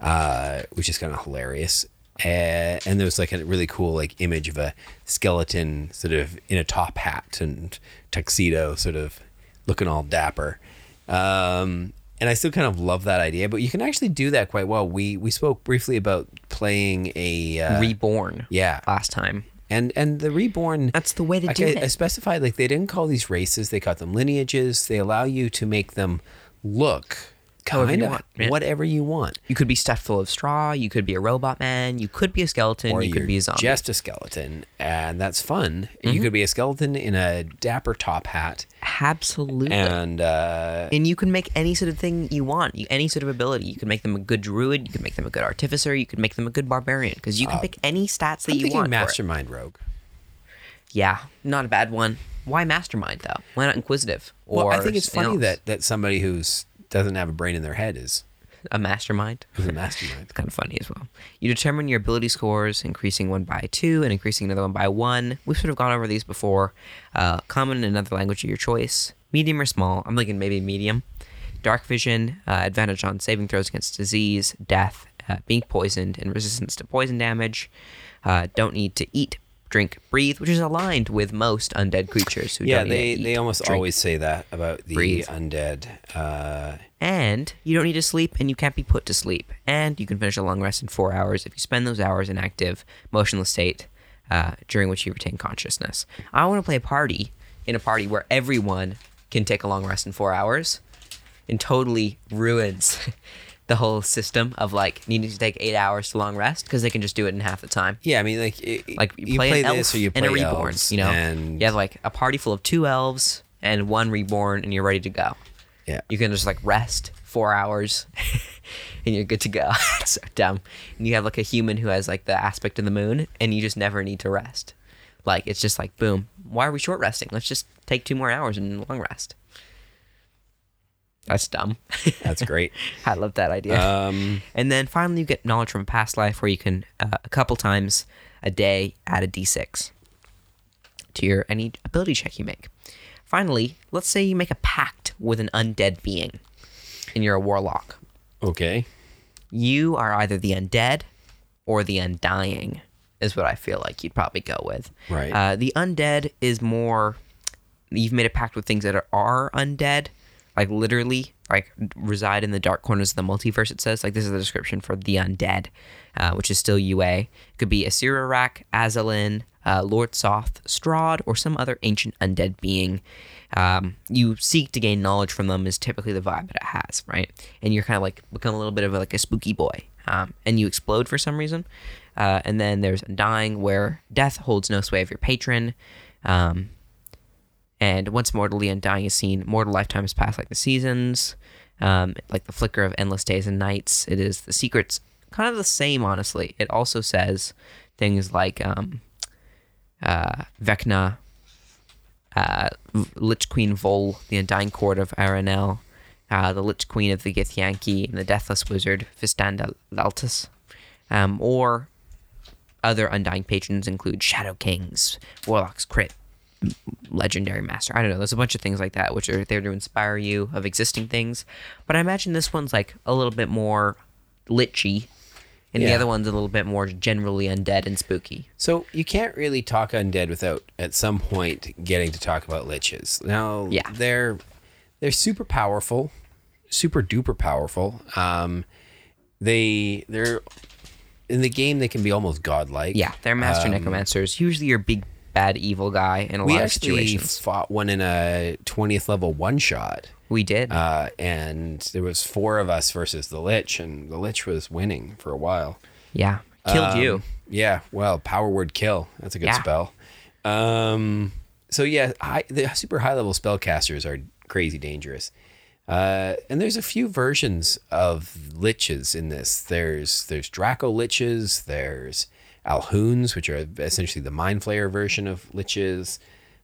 uh, which is kind of hilarious. Uh, and there was like a really cool like image of a skeleton sort of in a top hat and tuxedo, sort of looking all dapper. Um, and I still kind of love that idea, but you can actually do that quite well. We we spoke briefly about playing a uh, Reborn. yeah, Last time. And and the reborn. That's the way to like do I, it. I specified like they didn't call these races; they called them lineages. They allow you to make them look However you kind of want, yeah. whatever you want, You could be stuffed full of straw. You could be a robot man. You could be a skeleton. or you could be a zombie. just a skeleton, and that's fun. Mm-hmm. You could be a skeleton in a dapper top hat, Absolutely. and uh, and you can make any sort of thing you want. You, any sort of ability. You can make them a good druid. You can make them a good artificer. You can make them a good barbarian because you can pick any stats that Uh, I'm you want. mastermind rogue. Yeah, not a bad one. Why mastermind though? Why not inquisitive? Or Well, I think it's funny else? that that somebody who's doesn't have a brain in their head is a mastermind. is a mastermind. It's kind of funny as well. You determine your ability scores, increasing one by two and increasing another one by one. We've sort of gone over these before. Uh, common in another language of your choice. Medium or small. I'm thinking maybe medium. Dark vision, uh, advantage on saving throws against disease, death, uh, being poisoned, and resistance to poison damage. Uh, don't need to eat, drink, breathe, which is aligned with most undead creatures who Yeah, don't they to they almost drink, always say that about the breathe. undead. Uh, And you don't need to sleep, and you can't be put to sleep. And you can finish a long rest in four hours if you spend those hours in active, motionless state, uh, during which you retain consciousness. I want to play a party in a party where everyone can take a long rest in four hours, and totally ruins [LAUGHS] the whole system of like needing to take eight hours to long rest because they can just do it in half the time. Yeah, I mean, like it, Like you play, an this elf or you and play a reborn. you know, and you have like a party full of two elves and one reborn, and you're ready to go. yeah, You can just like rest four hours [LAUGHS] and you're good to go. [LAUGHS] it's so dumb. And you have like a human who has like the aspect of the moon and you just never need to rest. Like it's just like boom. Why are we short resting? Let's just take two more hours and long rest. That's dumb. that's great. [LAUGHS] I love that idea. Um, and then finally, you get knowledge from a past life where you can uh, a couple times a day add a d6 to your any ability check you make. Finally, let's say you make a pact with an undead being, and you're a warlock. okay, You are either the undead or the undying, is what I feel like you'd probably go with. Right. Uh, the undead is more. You've made a pact with things that are, are undead, like literally, like reside in the dark corners of the multiverse. It says like this is the description for the undead, uh, which is still UA. It could be Acererak, Azalin, uh, Lord Soth, Strahd, or some other ancient undead being. Um, you seek to gain knowledge from them is typically the vibe that it has, right? And you're kind of like become a little bit of a, like a spooky boy, um, and you explode for some reason. Uh, and then there's Undying, where death holds no sway of your patron. Um, and once mortally undying is seen, mortal lifetimes pass like the seasons, um, like the flicker of endless days and nights. It is the secrets, kind of the same, honestly. It also says things like um, uh, Vecna, uh, Lich Queen Vol, the Undying Court of Aerenal, uh, the Lich Queen of the Githyanki, and the Deathless Wizard Vistanda Laltus, um, or other Undying patrons include Shadow Kings, Warlocks Crit, legendary master. I don't know. There's a bunch of things like that which are there to inspire you of existing things. But I imagine this one's like a little bit more lichy, and the other one's a little bit more generally undead and spooky. so you can't really talk undead without at some point getting to talk about liches. Now, Yeah. they're they're super powerful, super duper powerful. Um, they they're in the game they can be almost godlike. Yeah, they're master necromancers. Usually your big bad evil guy in a we lot of actually situations. fought one in a 20th level one shot. we did. Uh, and there was four of us versus the Lich, and the Lich was winning for a while. yeah, killed Um, you. Yeah, well, power word kill. That's a good Yeah. spell. Um, so yeah, high, the super high level spellcasters are crazy dangerous. Uh, and there's a few versions of liches in this. There's there's Draco liches. There's Alhoons, which are essentially the Mind Flayer version of liches.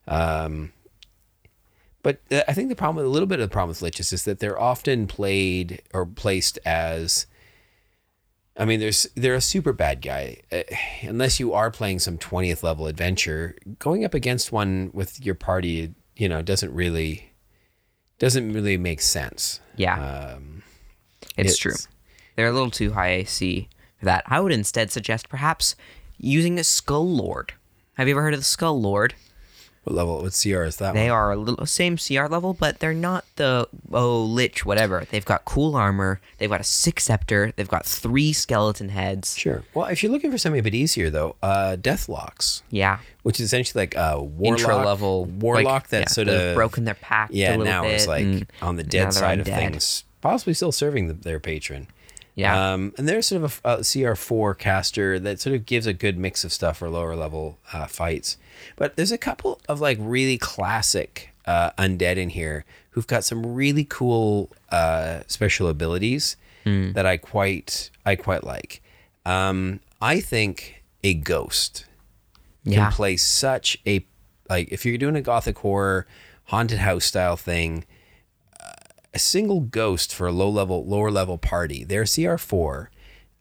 Um, But uh, I think the problem, a little bit of the problem with liches is that they're often played or placed as. I mean, there's they're a super bad guy. Uh, unless you are playing some twentieth level adventure, going up against one with your party, you know, doesn't really doesn't really make sense. Yeah, Um, it's, it's- true. They're a little too high AC that. I would instead suggest perhaps using a Skull Lord. Have you ever heard of the Skull Lord? what level? What CR is that? They one? are a little same CR level, but they're not the oh lich whatever. They've got cool armor. They've got a six scepter. They've got three skeleton heads. Sure. Well, if you're looking for something a bit easier, though, uh, Deathlocks, Yeah, which is essentially like a warlock, intro level warlock like, that yeah, sort of broken their pact. a Yeah, little now bit, it's like on the dead side of undead. things, possibly still serving the, their patron. Yeah, Um, and there's sort of a, a CR4 caster that sort of gives a good mix of stuff for lower level uh, fights. But there's a couple of like really classic uh, undead in here who've got some really cool uh, special abilities Hmm. that I quite I quite like. Um, I think a ghost can play such a like if you're doing a gothic horror haunted house style thing a single ghost for a low level lower level party they're cr4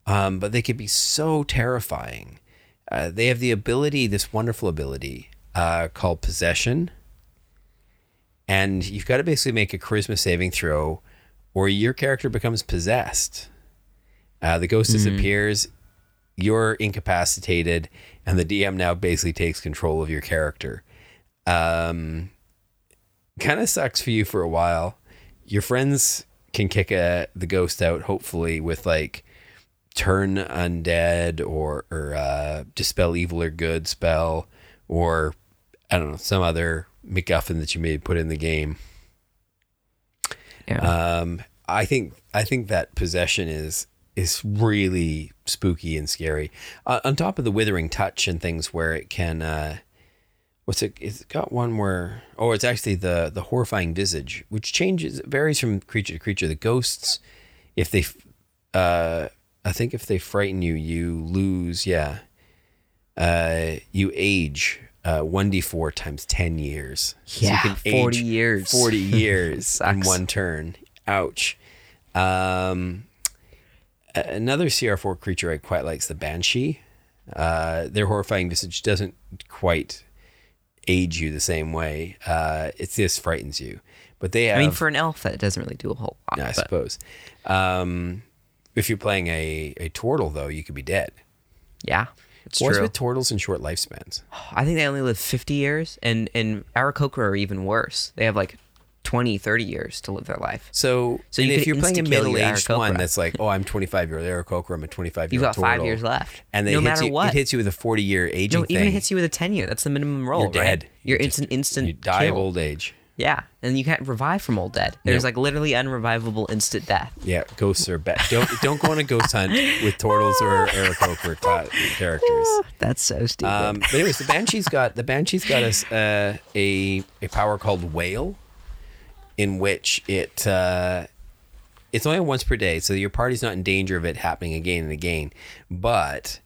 um, but they could be so terrifying. Uh, they have the ability this wonderful ability uh, called possession. And you've got to basically make a charisma saving throw or your character becomes possessed. Uh, the ghost disappears you're incapacitated and the dm now basically takes control of your character. Um, kind of sucks for you for a while your friends can kick a, the ghost out hopefully with like turn undead or or uh, dispel evil or good spell or I don't know some other MacGuffin that you may put in the game. yeah. Um, I think I think that possession is is really spooky and scary. Uh, on top of the withering touch and things where it can, uh, what's it? It's got one where oh, it's actually the the horrifying visage, which changes it varies from creature to creature. The ghosts, if they, uh, I think if they frighten you, you lose. Yeah, uh, you age. Uh, 1d4 times 10 years. So you Yeah, can 40 age years. 40 [LAUGHS] years in one turn. Ouch. Um, another CR4 creature I quite likes the Banshee. Uh, their horrifying visage doesn't quite age you the same way. Uh, it just frightens you. But they have, I mean, for an elf, that doesn't really do a whole lot. I but suppose. Um, if you're playing a, a turtle, though, you could be dead. yeah, it's What's true. with turtles and short lifespans? I think they only live 50 years, and and Aarakocra are even worse. They have like 20, 30 years to live their life. So, So you if you're playing a your middle-aged one that's like, oh, I'm 25 year old Aarakocra, I'm a 25 year You've old got five years left. and they no matter you, what. it hits you with a 40 year aging no, thing. even it hits you with a 10 year. That's the minimum roll. You're right? dead. You're You it's an instant You die of old age. Yeah, and you can't revive from old dead. There's like literally unrevivable instant death. Yeah, ghosts are bad. Don't don't go on a ghost hunt with turtles or [LAUGHS] Aarakocra ca- characters. [LAUGHS] That's so stupid. Um, but anyways, the banshee's got the banshee's got us uh, a a power called wail, in which it uh, it's only once per day, so your party's not in danger of it happening again and again. But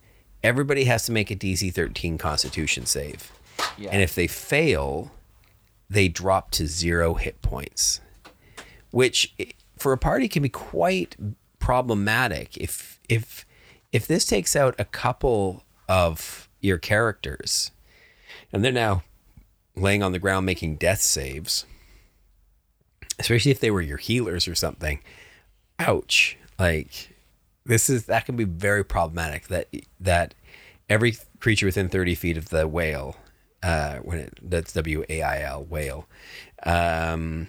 everybody has to make a DC 13 Constitution save, Yeah. and if they fail, they drop to zero hit points, which for a party can be quite problematic if if if this takes out a couple of your characters and they're now laying on the ground making death saves especially if they were your healers or something ouch like this is that can be very problematic that that every creature within 30 feet of the wail uh when it that's w-a-i-l wail um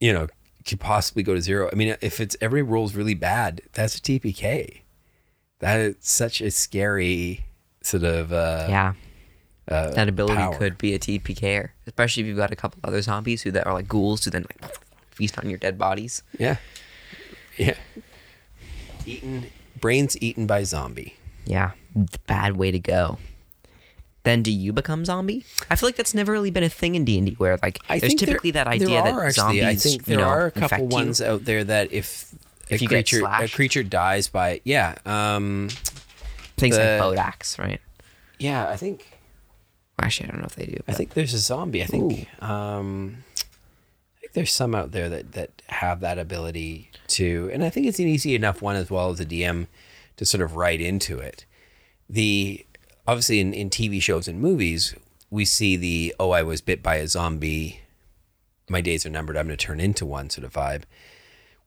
you know could possibly go to zero. I mean if it's every roll's really bad that's a tpk that is such a scary sort of uh yeah, uh, that ability power. could be a TPKer, especially if you've got a couple other zombies who that are like ghouls who then like feast on your dead bodies. yeah yeah eaten brains eaten by zombie Yeah, bad way to go. Then do you become zombie? I feel like that's never really been a thing in D and D where like I there's think there- typically that idea that actually. zombies. I think you there know, are a couple infect you. ones out there that if a If you get creature a creature dies by yeah um things the- like Bodaks, right? yeah I think Actually, I don't know if they do. I but- think there's a zombie I think um there's some out there that that have that ability to, and I think it's an easy enough one as well as a DM to sort of write into it. The obviously in, in TV shows and movies, we see the oh I was bit by a zombie, my days are numbered, I'm going to turn into one sort of vibe.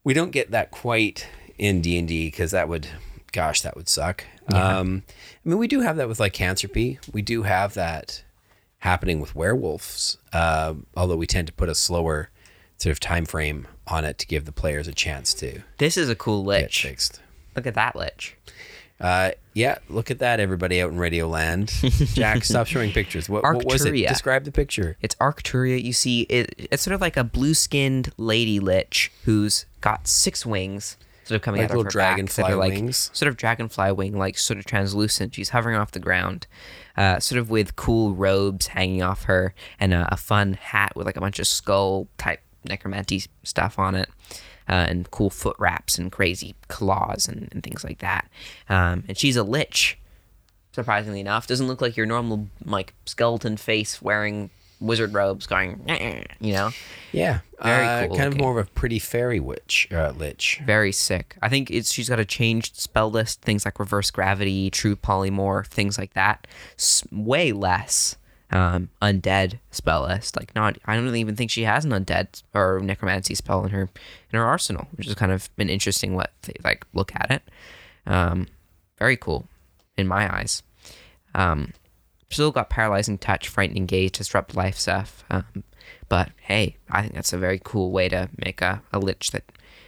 We don't get that quite in D and D because that would, gosh, that would suck. Um, I mean, we do have that with like Cancerpy. We do have that happening with werewolves, uh, although we tend to put a slower sort of time frame on it to give the players a chance to This is a cool lich. fixed. Look at that lich. Uh, yeah, look at that, everybody out in Radio Land. [LAUGHS] Jack, stop showing pictures. What, what was it? Arcturia. Describe the picture. It's Arcturia. You see, it, it's sort of like a blue-skinned lady lich who's got six wings, sort of coming Like out of little her back that dragonfly are like wings? sort of dragonfly wing, like sort of translucent. She's hovering off the ground, uh, sort of with cool robes hanging off her and a, a fun hat with like a bunch of skull type necromancy stuff on it. Uh, and cool foot wraps and crazy claws and, and things like that. Um, and she's a lich, surprisingly enough. Doesn't look like your normal like skeleton face wearing wizard robes going, you know, Yeah, Very uh, cool Kind of more of a pretty fairy witch, uh, lich. very sick. I think it's she's got a changed spell list, things like reverse gravity, true polymorph, things like that. S- way less um, undead spell list. Like not, I don't even think she has an undead or necromancy spell in her in her arsenal, which is kind of an interesting what they like look at it. Um, very cool in my eyes. Um, still got paralyzing touch, frightening gaze, disrupt life stuff. Um, but hey, I think that's a very cool way to make a, a lich that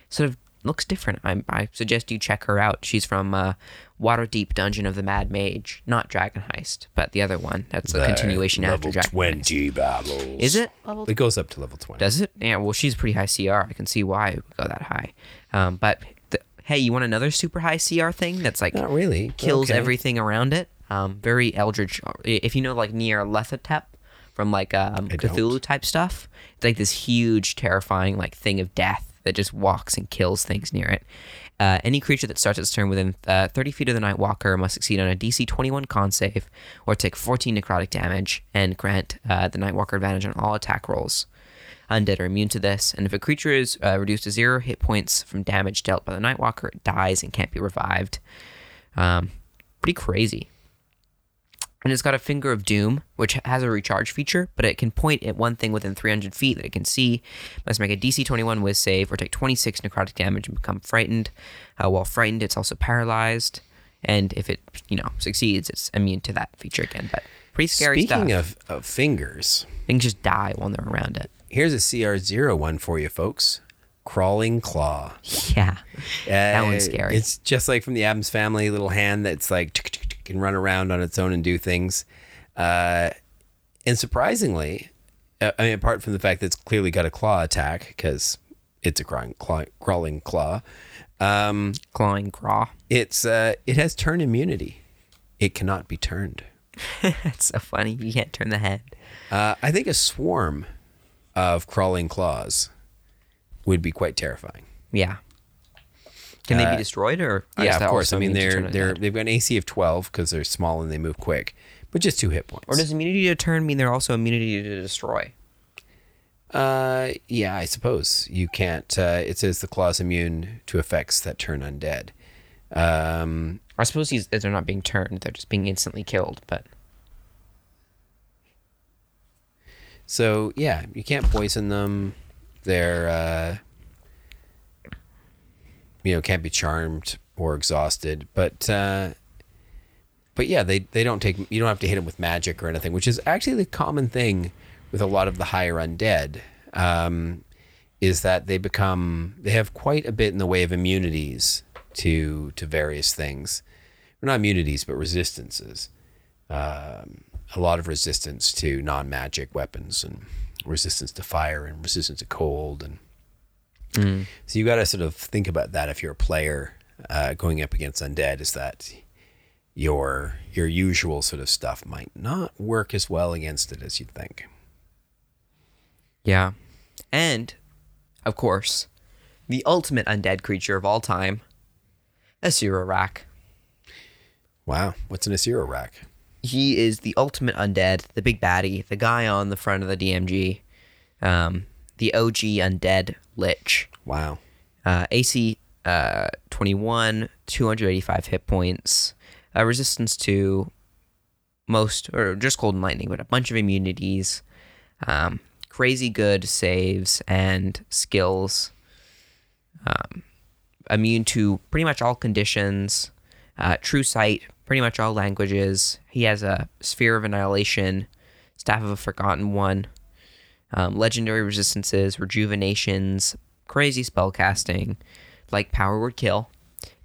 sort of looks different. I, I suggest you check her out. She's from uh, Waterdeep Dungeon of the Mad Mage, not Dragon Heist, but the other one. That's a continuation after level Dragon Heist. twenty battles. Is it? Level It goes up to level twenty. does it? Yeah, well, she's pretty high CR. I can see why it would go that high. Um, but the, hey, you want another super high CR thing that's like Not really. kills Okay. everything around it? Um, very eldritch. If you know like Nyarlathotep from like um, I don't. Cthulhu type stuff, it's like this huge, terrifying like thing of death that just walks and kills things near it. Uh, any creature that starts its turn within uh, 30 feet of the Night Walker must succeed on a DC 21 con save or take 14 necrotic damage and grant uh, the Night Walker advantage on all attack rolls. Undead are immune to this, and if a creature is uh, reduced to zero hit points from damage dealt by the Night Walker, it dies and can't be revived. Um, pretty crazy. And it's got a Finger of Doom, which has a recharge feature, but it can point at one thing within 300 feet that it can see. Must make a DC 21 whiz save or take 26 necrotic damage and become frightened. Uh, while frightened, it's also paralyzed. And if it, you know, succeeds, it's immune to that feature again. But pretty scary Speaking stuff. of, of fingers, Things just die when they're around it. here's a CR0 one for you folks. Crawling claw. Yeah. that Uh, one's scary. It's just like from the Addams family, little hand that's like can run around on its own and do things. Uh, and surprisingly, uh, I mean, apart from the fact that it's clearly got a claw attack because it's a crawling claw, crawling claw, um, Clawing craw. it's uh, it has turn immunity. It cannot be turned. [LAUGHS] That's so funny. You can't turn the head. Uh, I think a swarm of crawling claws would be quite terrifying. Yeah. Can they Uh, be destroyed or? or yeah, of course. I mean, they're they're they've got an AC of twelve because they're small and they move quick, but just two hit points. Or does immunity to turn mean they're also immunity to destroy? Uh, yeah, I suppose you can't. Uh, it says the claw's immune to effects that turn undead. Um, I suppose he's, they're not being turned; they're just being instantly killed. But so yeah, you can't poison them. They're uh, you know can't be charmed or exhausted, but uh, but yeah, they they don't take. You don't have to hit them with magic or anything, which is actually the common thing with a lot of the higher undead. Um, is that they become they have quite a bit in the way of immunities to to various things, or not immunities but resistances. Um, a lot of resistance to non magic weapons and resistance to fire and resistance to cold and so you got to sort of think about that if you're a player uh, going up against undead. Is that your your usual sort of stuff might not work as well against it as you'd think. yeah, and of course, the ultimate undead creature of all time, Acererak. Wow, what's an Acererak? He is the ultimate undead, the big baddie, the guy on the front of the DMG, um, the OG undead lich. Wow. Uh, AC uh, 21, 285 hit points, uh, resistance to most, or just cold and lightning, but a bunch of immunities, um, crazy good saves and skills, um, immune to pretty much all conditions, uh, true sight, pretty much all languages. He has a sphere of annihilation, staff of a forgotten one, um, legendary resistances, rejuvenations, crazy spell casting, like power word kill,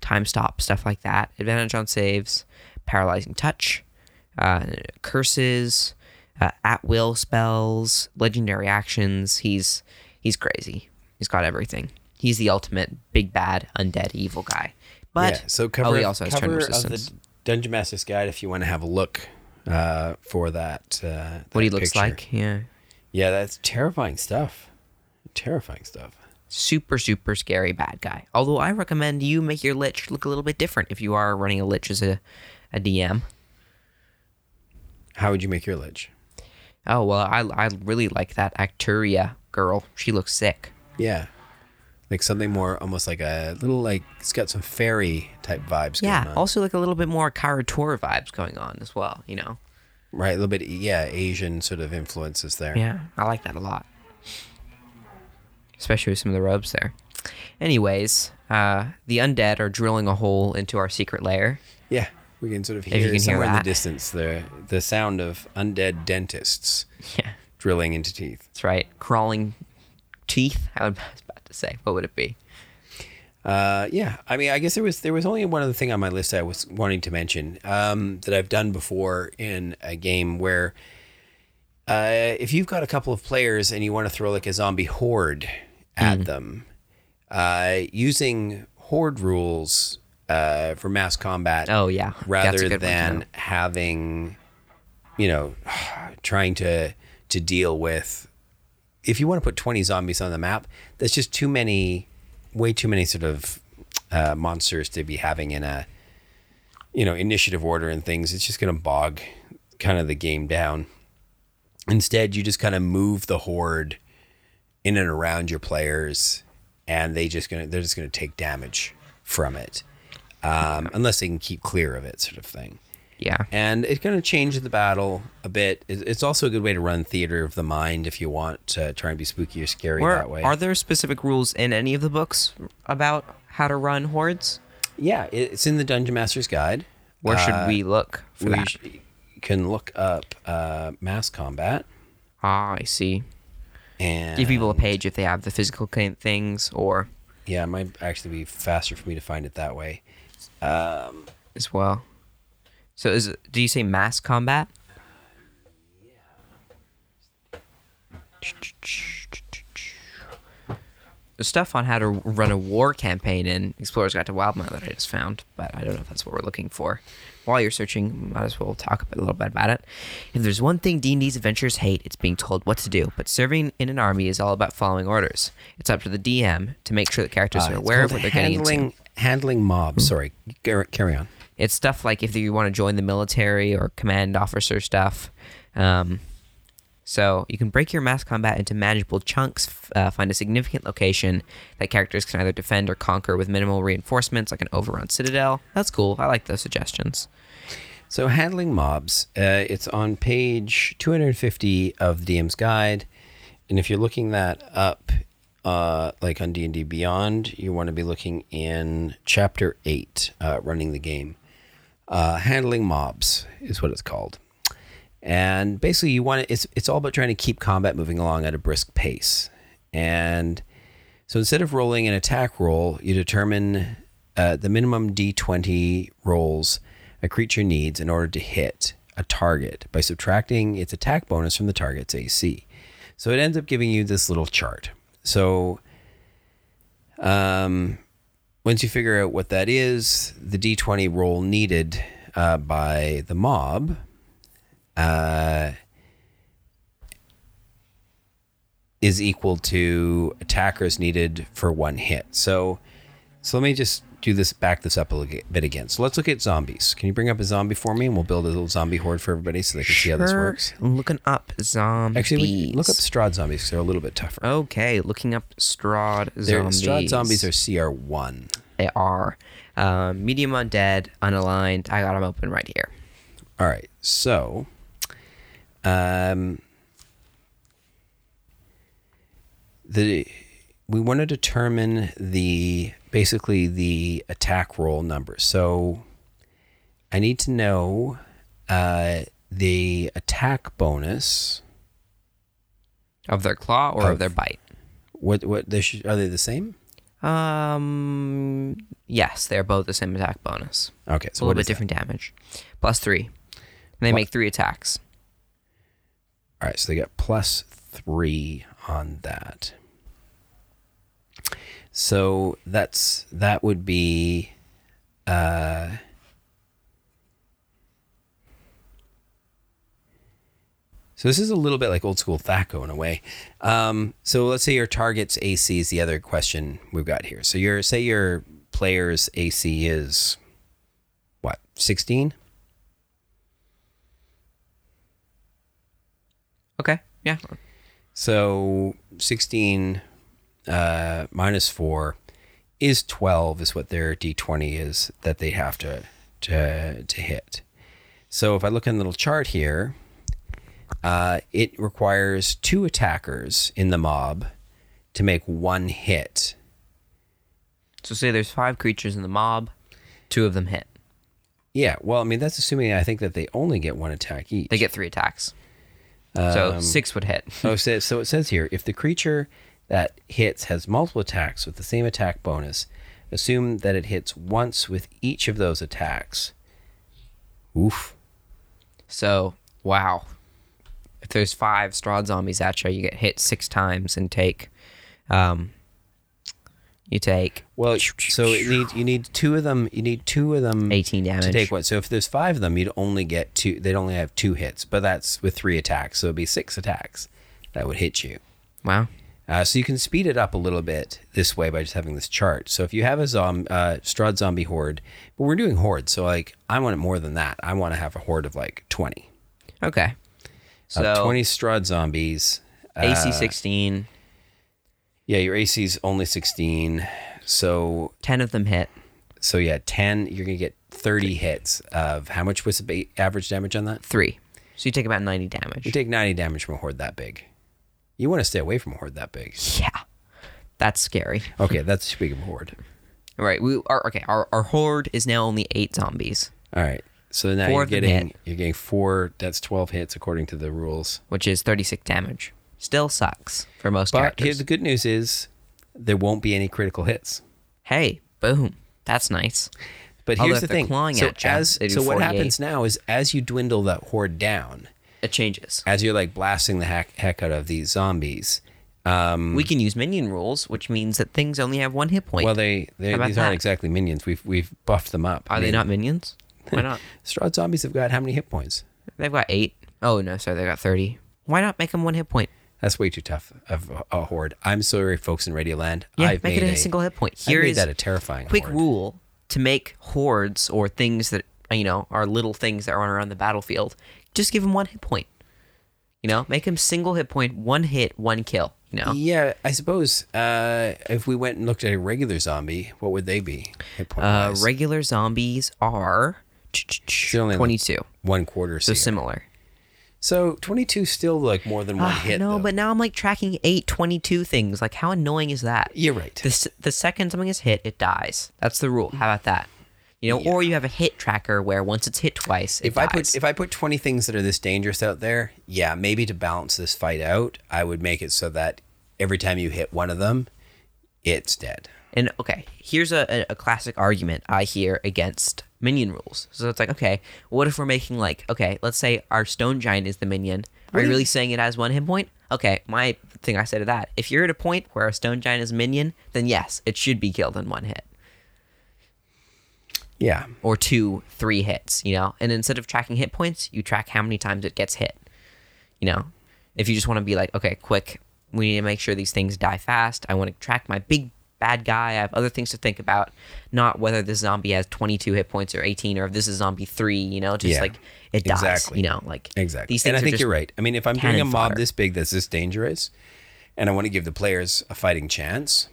time stop, stuff like that. Advantage on saves, paralyzing touch, uh, curses, uh, at will spells, legendary actions. He's he's crazy. He's got everything. He's the ultimate big bad undead evil guy. But yeah, so cover, oh, he also has turn cover of the Dungeon Master's Guide if you want to have a look uh, for that. Uh, what he that looks picture. like, yeah. Yeah, that's terrifying stuff. Terrifying stuff. super super scary bad guy. Although I recommend you make your lich look a little bit different if you are running a lich as a, a DM. How would you make your lich? Oh well, I I really like that Arcturia girl. She looks sick. Yeah. Like something more almost like a little like it's got some fairy type vibes Yeah. going on. Also like a little bit more Kara-Tur vibes going on as well. You know. Right, a little bit yeah, Asian sort of influences there. Yeah, I like that a lot. Especially with some of the robes there. Anyways, uh, the undead are drilling a hole into our secret lair. Yeah. We can sort of hear can hear somewhere in the distance the the sound of undead dentists [LAUGHS] Yeah, drilling into teeth. that's right. Crawling teeth. I was about to say, what would it be? Uh, yeah, I mean, I guess there was there was only one other thing on my list I was wanting to mention um, that I've done before in a game where uh, if you've got a couple of players and you want to throw like a zombie horde at them, uh, using horde rules uh, for mass combat Oh yeah, rather one than having you know trying to to deal with if you want to put 20 zombies on the map that's just too many way too many sort of uh, monsters to be having in a you know initiative order and things. It's just going to bog kind of the game down. Instead you just kind of move the horde in and around your players and they just gonna they're just gonna take damage from it um, unless they can keep clear of it sort of thing Yeah. and it's going to change the battle a bit. It's also a good way to run theater of the mind if you want to try and be spooky or scary Or that way. are there specific rules in any of the books about how to run hordes? yeah, it's in the Dungeon Master's Guide. Where should Uh, we look for we that? sh- can look up uh, mass combat ah, I see. and Give people a page if they have the physical things, or Yeah, it might actually be faster for me to find it that way. Um, as well. So is do you say mass combat? The stuff on how to run a war campaign in Explorer's Guide to Wildemount that I just found, but I don't know if that's what we're looking for. While you're searching, might as well talk a, little bit about it. If there's one thing D&D's adventurers hate, it's being told what to do. But serving in an army is all about following orders. It's up to the DM to make sure the characters uh, are aware of what they're getting into. handling handling mobs. Sorry, carry on. It's stuff like if you want to join the military or command officer stuff. Um, so you can break your mass combat into manageable chunks, uh, find a significant location that characters can either defend or conquer with minimal reinforcements, like an overrun citadel. That's cool. I like those suggestions. So handling mobs, uh, it's on page 250 of the DM's guide, and if you're looking that up, uh, like on D and D Beyond, you want to be looking in chapter eight, uh, running the game. Uh, handling mobs is what it's called, and basically you want to, it's it's all about trying to keep combat moving along at a brisk pace, and so instead of rolling an attack roll, you determine uh, the minimum d20 rolls a creature needs in order to hit a target by subtracting its attack bonus from the target's AC. So it ends up giving you this little chart. So um, once you figure out what that is, the d20 roll needed uh, by the mob uh, is equal to attackers needed for one hit. So, so let me just do this, back this up a little bit again. So let's look at zombies. Can you bring up a zombie for me, and we'll build a little zombie horde for everybody so they can see how this works. I'm looking up zombies. Actually, look up Strahd zombies 'cause they're a little bit tougher. Okay, looking up Strahd They're- zombies. Strahd zombies are CR one. They are um, medium undead, unaligned. I got them open right here. All right, so, um, the we want to determine the basically the attack roll number. So, I need to know uh, the attack bonus. Of their claw or of, Of- their bite? What what they should, are they the same? Um, yes, they're both the same attack bonus. Okay, so a little bit is that? different damage. Plus three. And they make three attacks. All right, so they got plus three on that. So that's that would be uh So this is a little bit like old school THACO in a way. Um, so let's say your target's AC is the other question we've got here. So your say your player's AC is what, 16? Okay. Yeah. So 16 uh, minus 4 is 12 is what their d20 is that they have to to to hit. So if I look in the little chart here, uh, it requires two attackers in the mob to make one hit. So say there's five creatures in the mob, two of them hit. Yeah, well, I mean that's assuming I think that they only get one attack each. They get three attacks. so Um, six would hit. Oh, so, so it says here if the creature that hits has multiple attacks with the same attack bonus, assume that it hits once with each of those attacks. Oof. So wow, if there's five Strahd zombies at you, you get hit six times and take, um, you take Well, so it need you need two of them. You need two of them 18 damage. to take one. So if there's five of them, you'd only get two. They'd only have two hits, but that's with three attacks. So it'd be six attacks that would hit you. Wow. Uh, so you can speed it up a little bit this way by just having this chart. So if you have a zom- uh, Strahd zombie horde, but we're doing horde, so like I want it more than that. I want to have a horde of like twenty. Okay. So Uh, twenty Strahd zombies. AC Uh, 16, Yeah, your AC is only sixteen. So 10 of them hit. so yeah, ten. You're gonna get thirty hits of how much was the average damage on that? Three. So you take about 90 damage. You take ninety damage from a horde that big. You want to stay away from a horde that big. yeah. That's scary. Okay, that's big of horde. Right. We are okay. Our, our horde is now only eight zombies, All right. So now Four you're getting you're getting four. That's twelve hits according to the rules. which is 36 damage. Still sucks for most But characters. here, the good news is there won't be any critical hits. hey, boom. That's nice. But Although here's the thing. So as so what happens now is as you dwindle that horde down, It changes. as you're like blasting the heck, heck out of these zombies. Um, We can use minion rules, which means that things only have one hit point. well, they, they these aren't exactly minions. We've we've buffed them up. Are I they not minions? Why not? [LAUGHS] Strahd zombies have got how many hit points? They've got eight. Oh no, sorry, they've got 30. Why not make them one hit point? That's way too tough of a, a horde. I'm sorry, folks in Radioland. Yeah, I've make it made a, single hit point. Here made that a terrifying quick horde. rule to make hordes or things that you know are little things that run around the battlefield. Just give him one hit point. You know, make him single hit point, one hit, one kill. You know, Yeah, I suppose uh, if we went and looked at a regular zombie, what would they be? Hit point uh, regular zombies are twenty-two, one quarter. so similar. So 22 still like more than one Ah, hit. no, though. but now I'm like tracking eight 22 things. Like, how annoying is that? you're right. The, the second something is hit, it dies. That's the rule. How about that? You know, or you have a hit tracker where once it's hit twice, it if I put if I put 20 things that are this dangerous out there, yeah, maybe to balance this fight out, I would make it so that every time you hit one of them, it's dead. And okay, here's a, a, a classic argument I hear against minion rules. So it's like, okay, what if we're making like, okay, let's say our stone giant is the minion. Are you really saying it has one hit point? Okay, my thing I say to that, if you're at a point where a stone giant is a minion, then yes, it should be killed in one hit. Yeah. Or two, three hits, you know? And instead of tracking hit points, you track how many times it gets hit. You know? If you just want to be like, okay, quick, we need to make sure these things die fast. I want to track my big bad guy. I have other things to think about, not whether this zombie has 22 hit points or 18, or if this is zombie three. You know, just Yeah, like it dies. exactly. You know, like Exactly. These things and I think you're right. I mean, if I'm doing a mob fodder. this big that's this dangerous, and I want to give the players a fighting chance,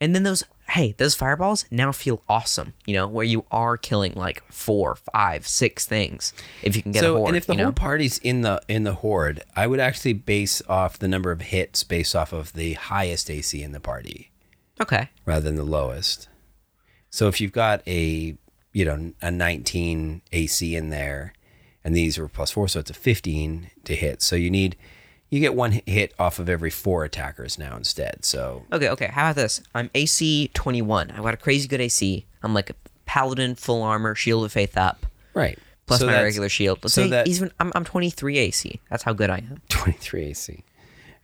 And then those, hey, those fireballs now feel awesome. You know, where you are killing like four, five, six things if you can get a so horde. and if the you know? whole party's in the in the horde, I would actually base off the number of hits based off of the highest AC in the party okay, rather than the lowest. So if you've got a you know a 19 AC in there, and these are plus four, so it's a 15 to hit. So you need you get one hit off of every four attackers now instead. So okay, okay. How about this? I'm AC 21. I've got a crazy good AC. I'm like a paladin, full armor, shield of faith up, right, plus so my regular shield. Let's so say that- even I'm, I'm 23 AC. That's how good I am. [LAUGHS] 23 AC.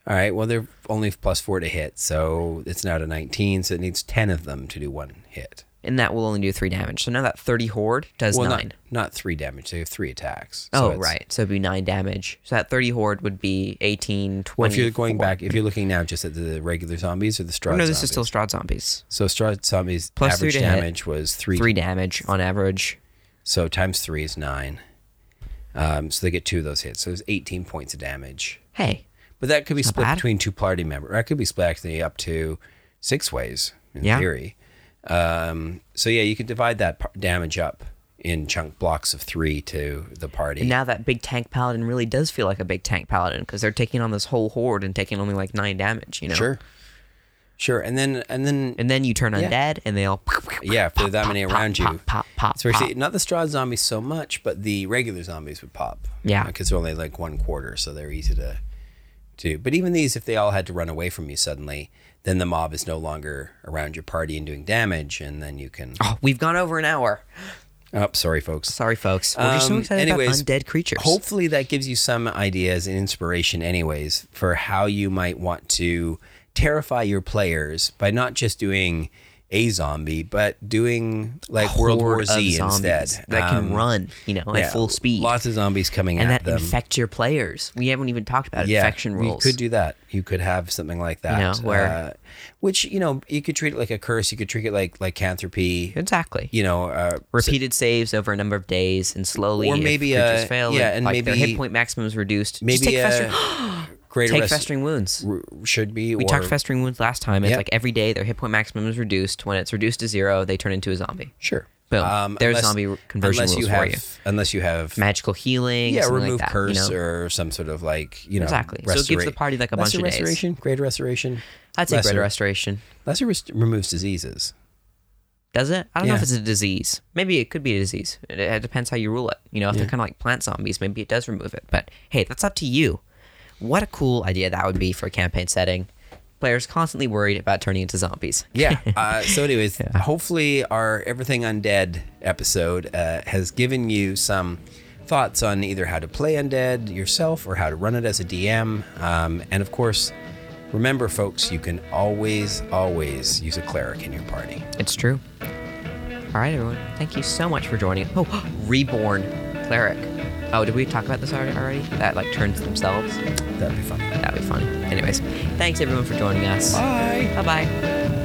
All right. Well, they're only plus four to hit, so it's now to 19. So it needs 10 of them to do one hit. And that will only do three damage. So now that 30 horde does Well, nine. not not three damage. They have three attacks. So oh, right. So it'd be nine damage. So that 30 horde would be 18, 20. Well, if you're going back, if you're looking now just at the regular zombies or the Strahd no, this is still Strahd zombies. so Strahd zombies Plus three average to hit. damage was three. Three damage on average. So times three is nine. Um, so they get two of those hits. So it's 18 points of damage. Hey, But that could be split bad. between two party members. That could be split actually up to six ways in Yeah. theory. Um, so yeah, you could divide that damage up in chunk blocks of three to the party. And now that big tank paladin really does feel like a big tank paladin because they're taking on this whole horde and taking only like nine damage, you know? Sure, sure. And then and then And then you turn Yeah. undead and they all. yeah, if are that many around you, Pop, pop, pop, especially pop. not the straw zombies so much, but the regular zombies would pop. Yeah. because they're only like one quarter, so they're easy to to. But even these, if they all had to run away from you suddenly, then the mob is no longer around your party and doing damage, and then you can. Oh, we've gone over an hour. Oh, sorry, folks. Sorry, folks. We're just so Um, excited anyways, about undead creatures. Hopefully, that gives you some ideas and inspiration, anyways, for how you might want to terrify your players by not just doing a zombie, but doing like World War Z instead. that can Um, run, you know, yeah, at full speed, Lots of zombies coming out. and at that them. infect your players. We haven't even talked about yeah, infection rules. You could do that. You could have something like that. know, where- uh, which you know, you could treat it like a curse. You could treat it like lycanthropy. exactly. You know, uh, Repeated saves over a number of days, and slowly, Or maybe, creatures uh, fail, yeah, and, and like their maybe- hit point maximum is reduced. maybe Just take, uh, festering, [GASPS] [GASPS] greater take festering wounds. r- should be. We or, talked festering wounds last time. It's Yep. like every day their hit point maximum is reduced. When it's reduced to zero, they turn into a zombie. Sure. Boom. Um, There's zombie conversion unless rules you for have, you. Unless you have, Magical healing, yeah, remove like that, curse you know? or some sort of like you know Exactly. So it gives the party, like, a bunch of days. restoration, greater restoration. I'd say lesser- greater restoration. Lesser rest- removes diseases. Does it? I don't know if it's a disease. Maybe it could be a disease. It, it depends how you rule it. You know, if they're kind of like plant zombies, maybe it does remove it. But hey, that's up to you. What a cool idea that would be for a campaign setting. Players constantly worried about turning into zombies. Yeah. [LAUGHS] Uh, so, anyways, hopefully, our Everything Undead episode uh, has given you some thoughts on either how to play undead yourself or how to run it as a DM. Um, and of course, remember, folks, you can always, always use a cleric in your party. It's true. All right, everyone. Thank you so much for joining. Oh, [GASPS] reborn cleric. Oh, did we talk about this already? already? That like turns themselves. That'd be fun. That'd be fun. Anyways, thanks everyone for joining us. Bye. Bye bye.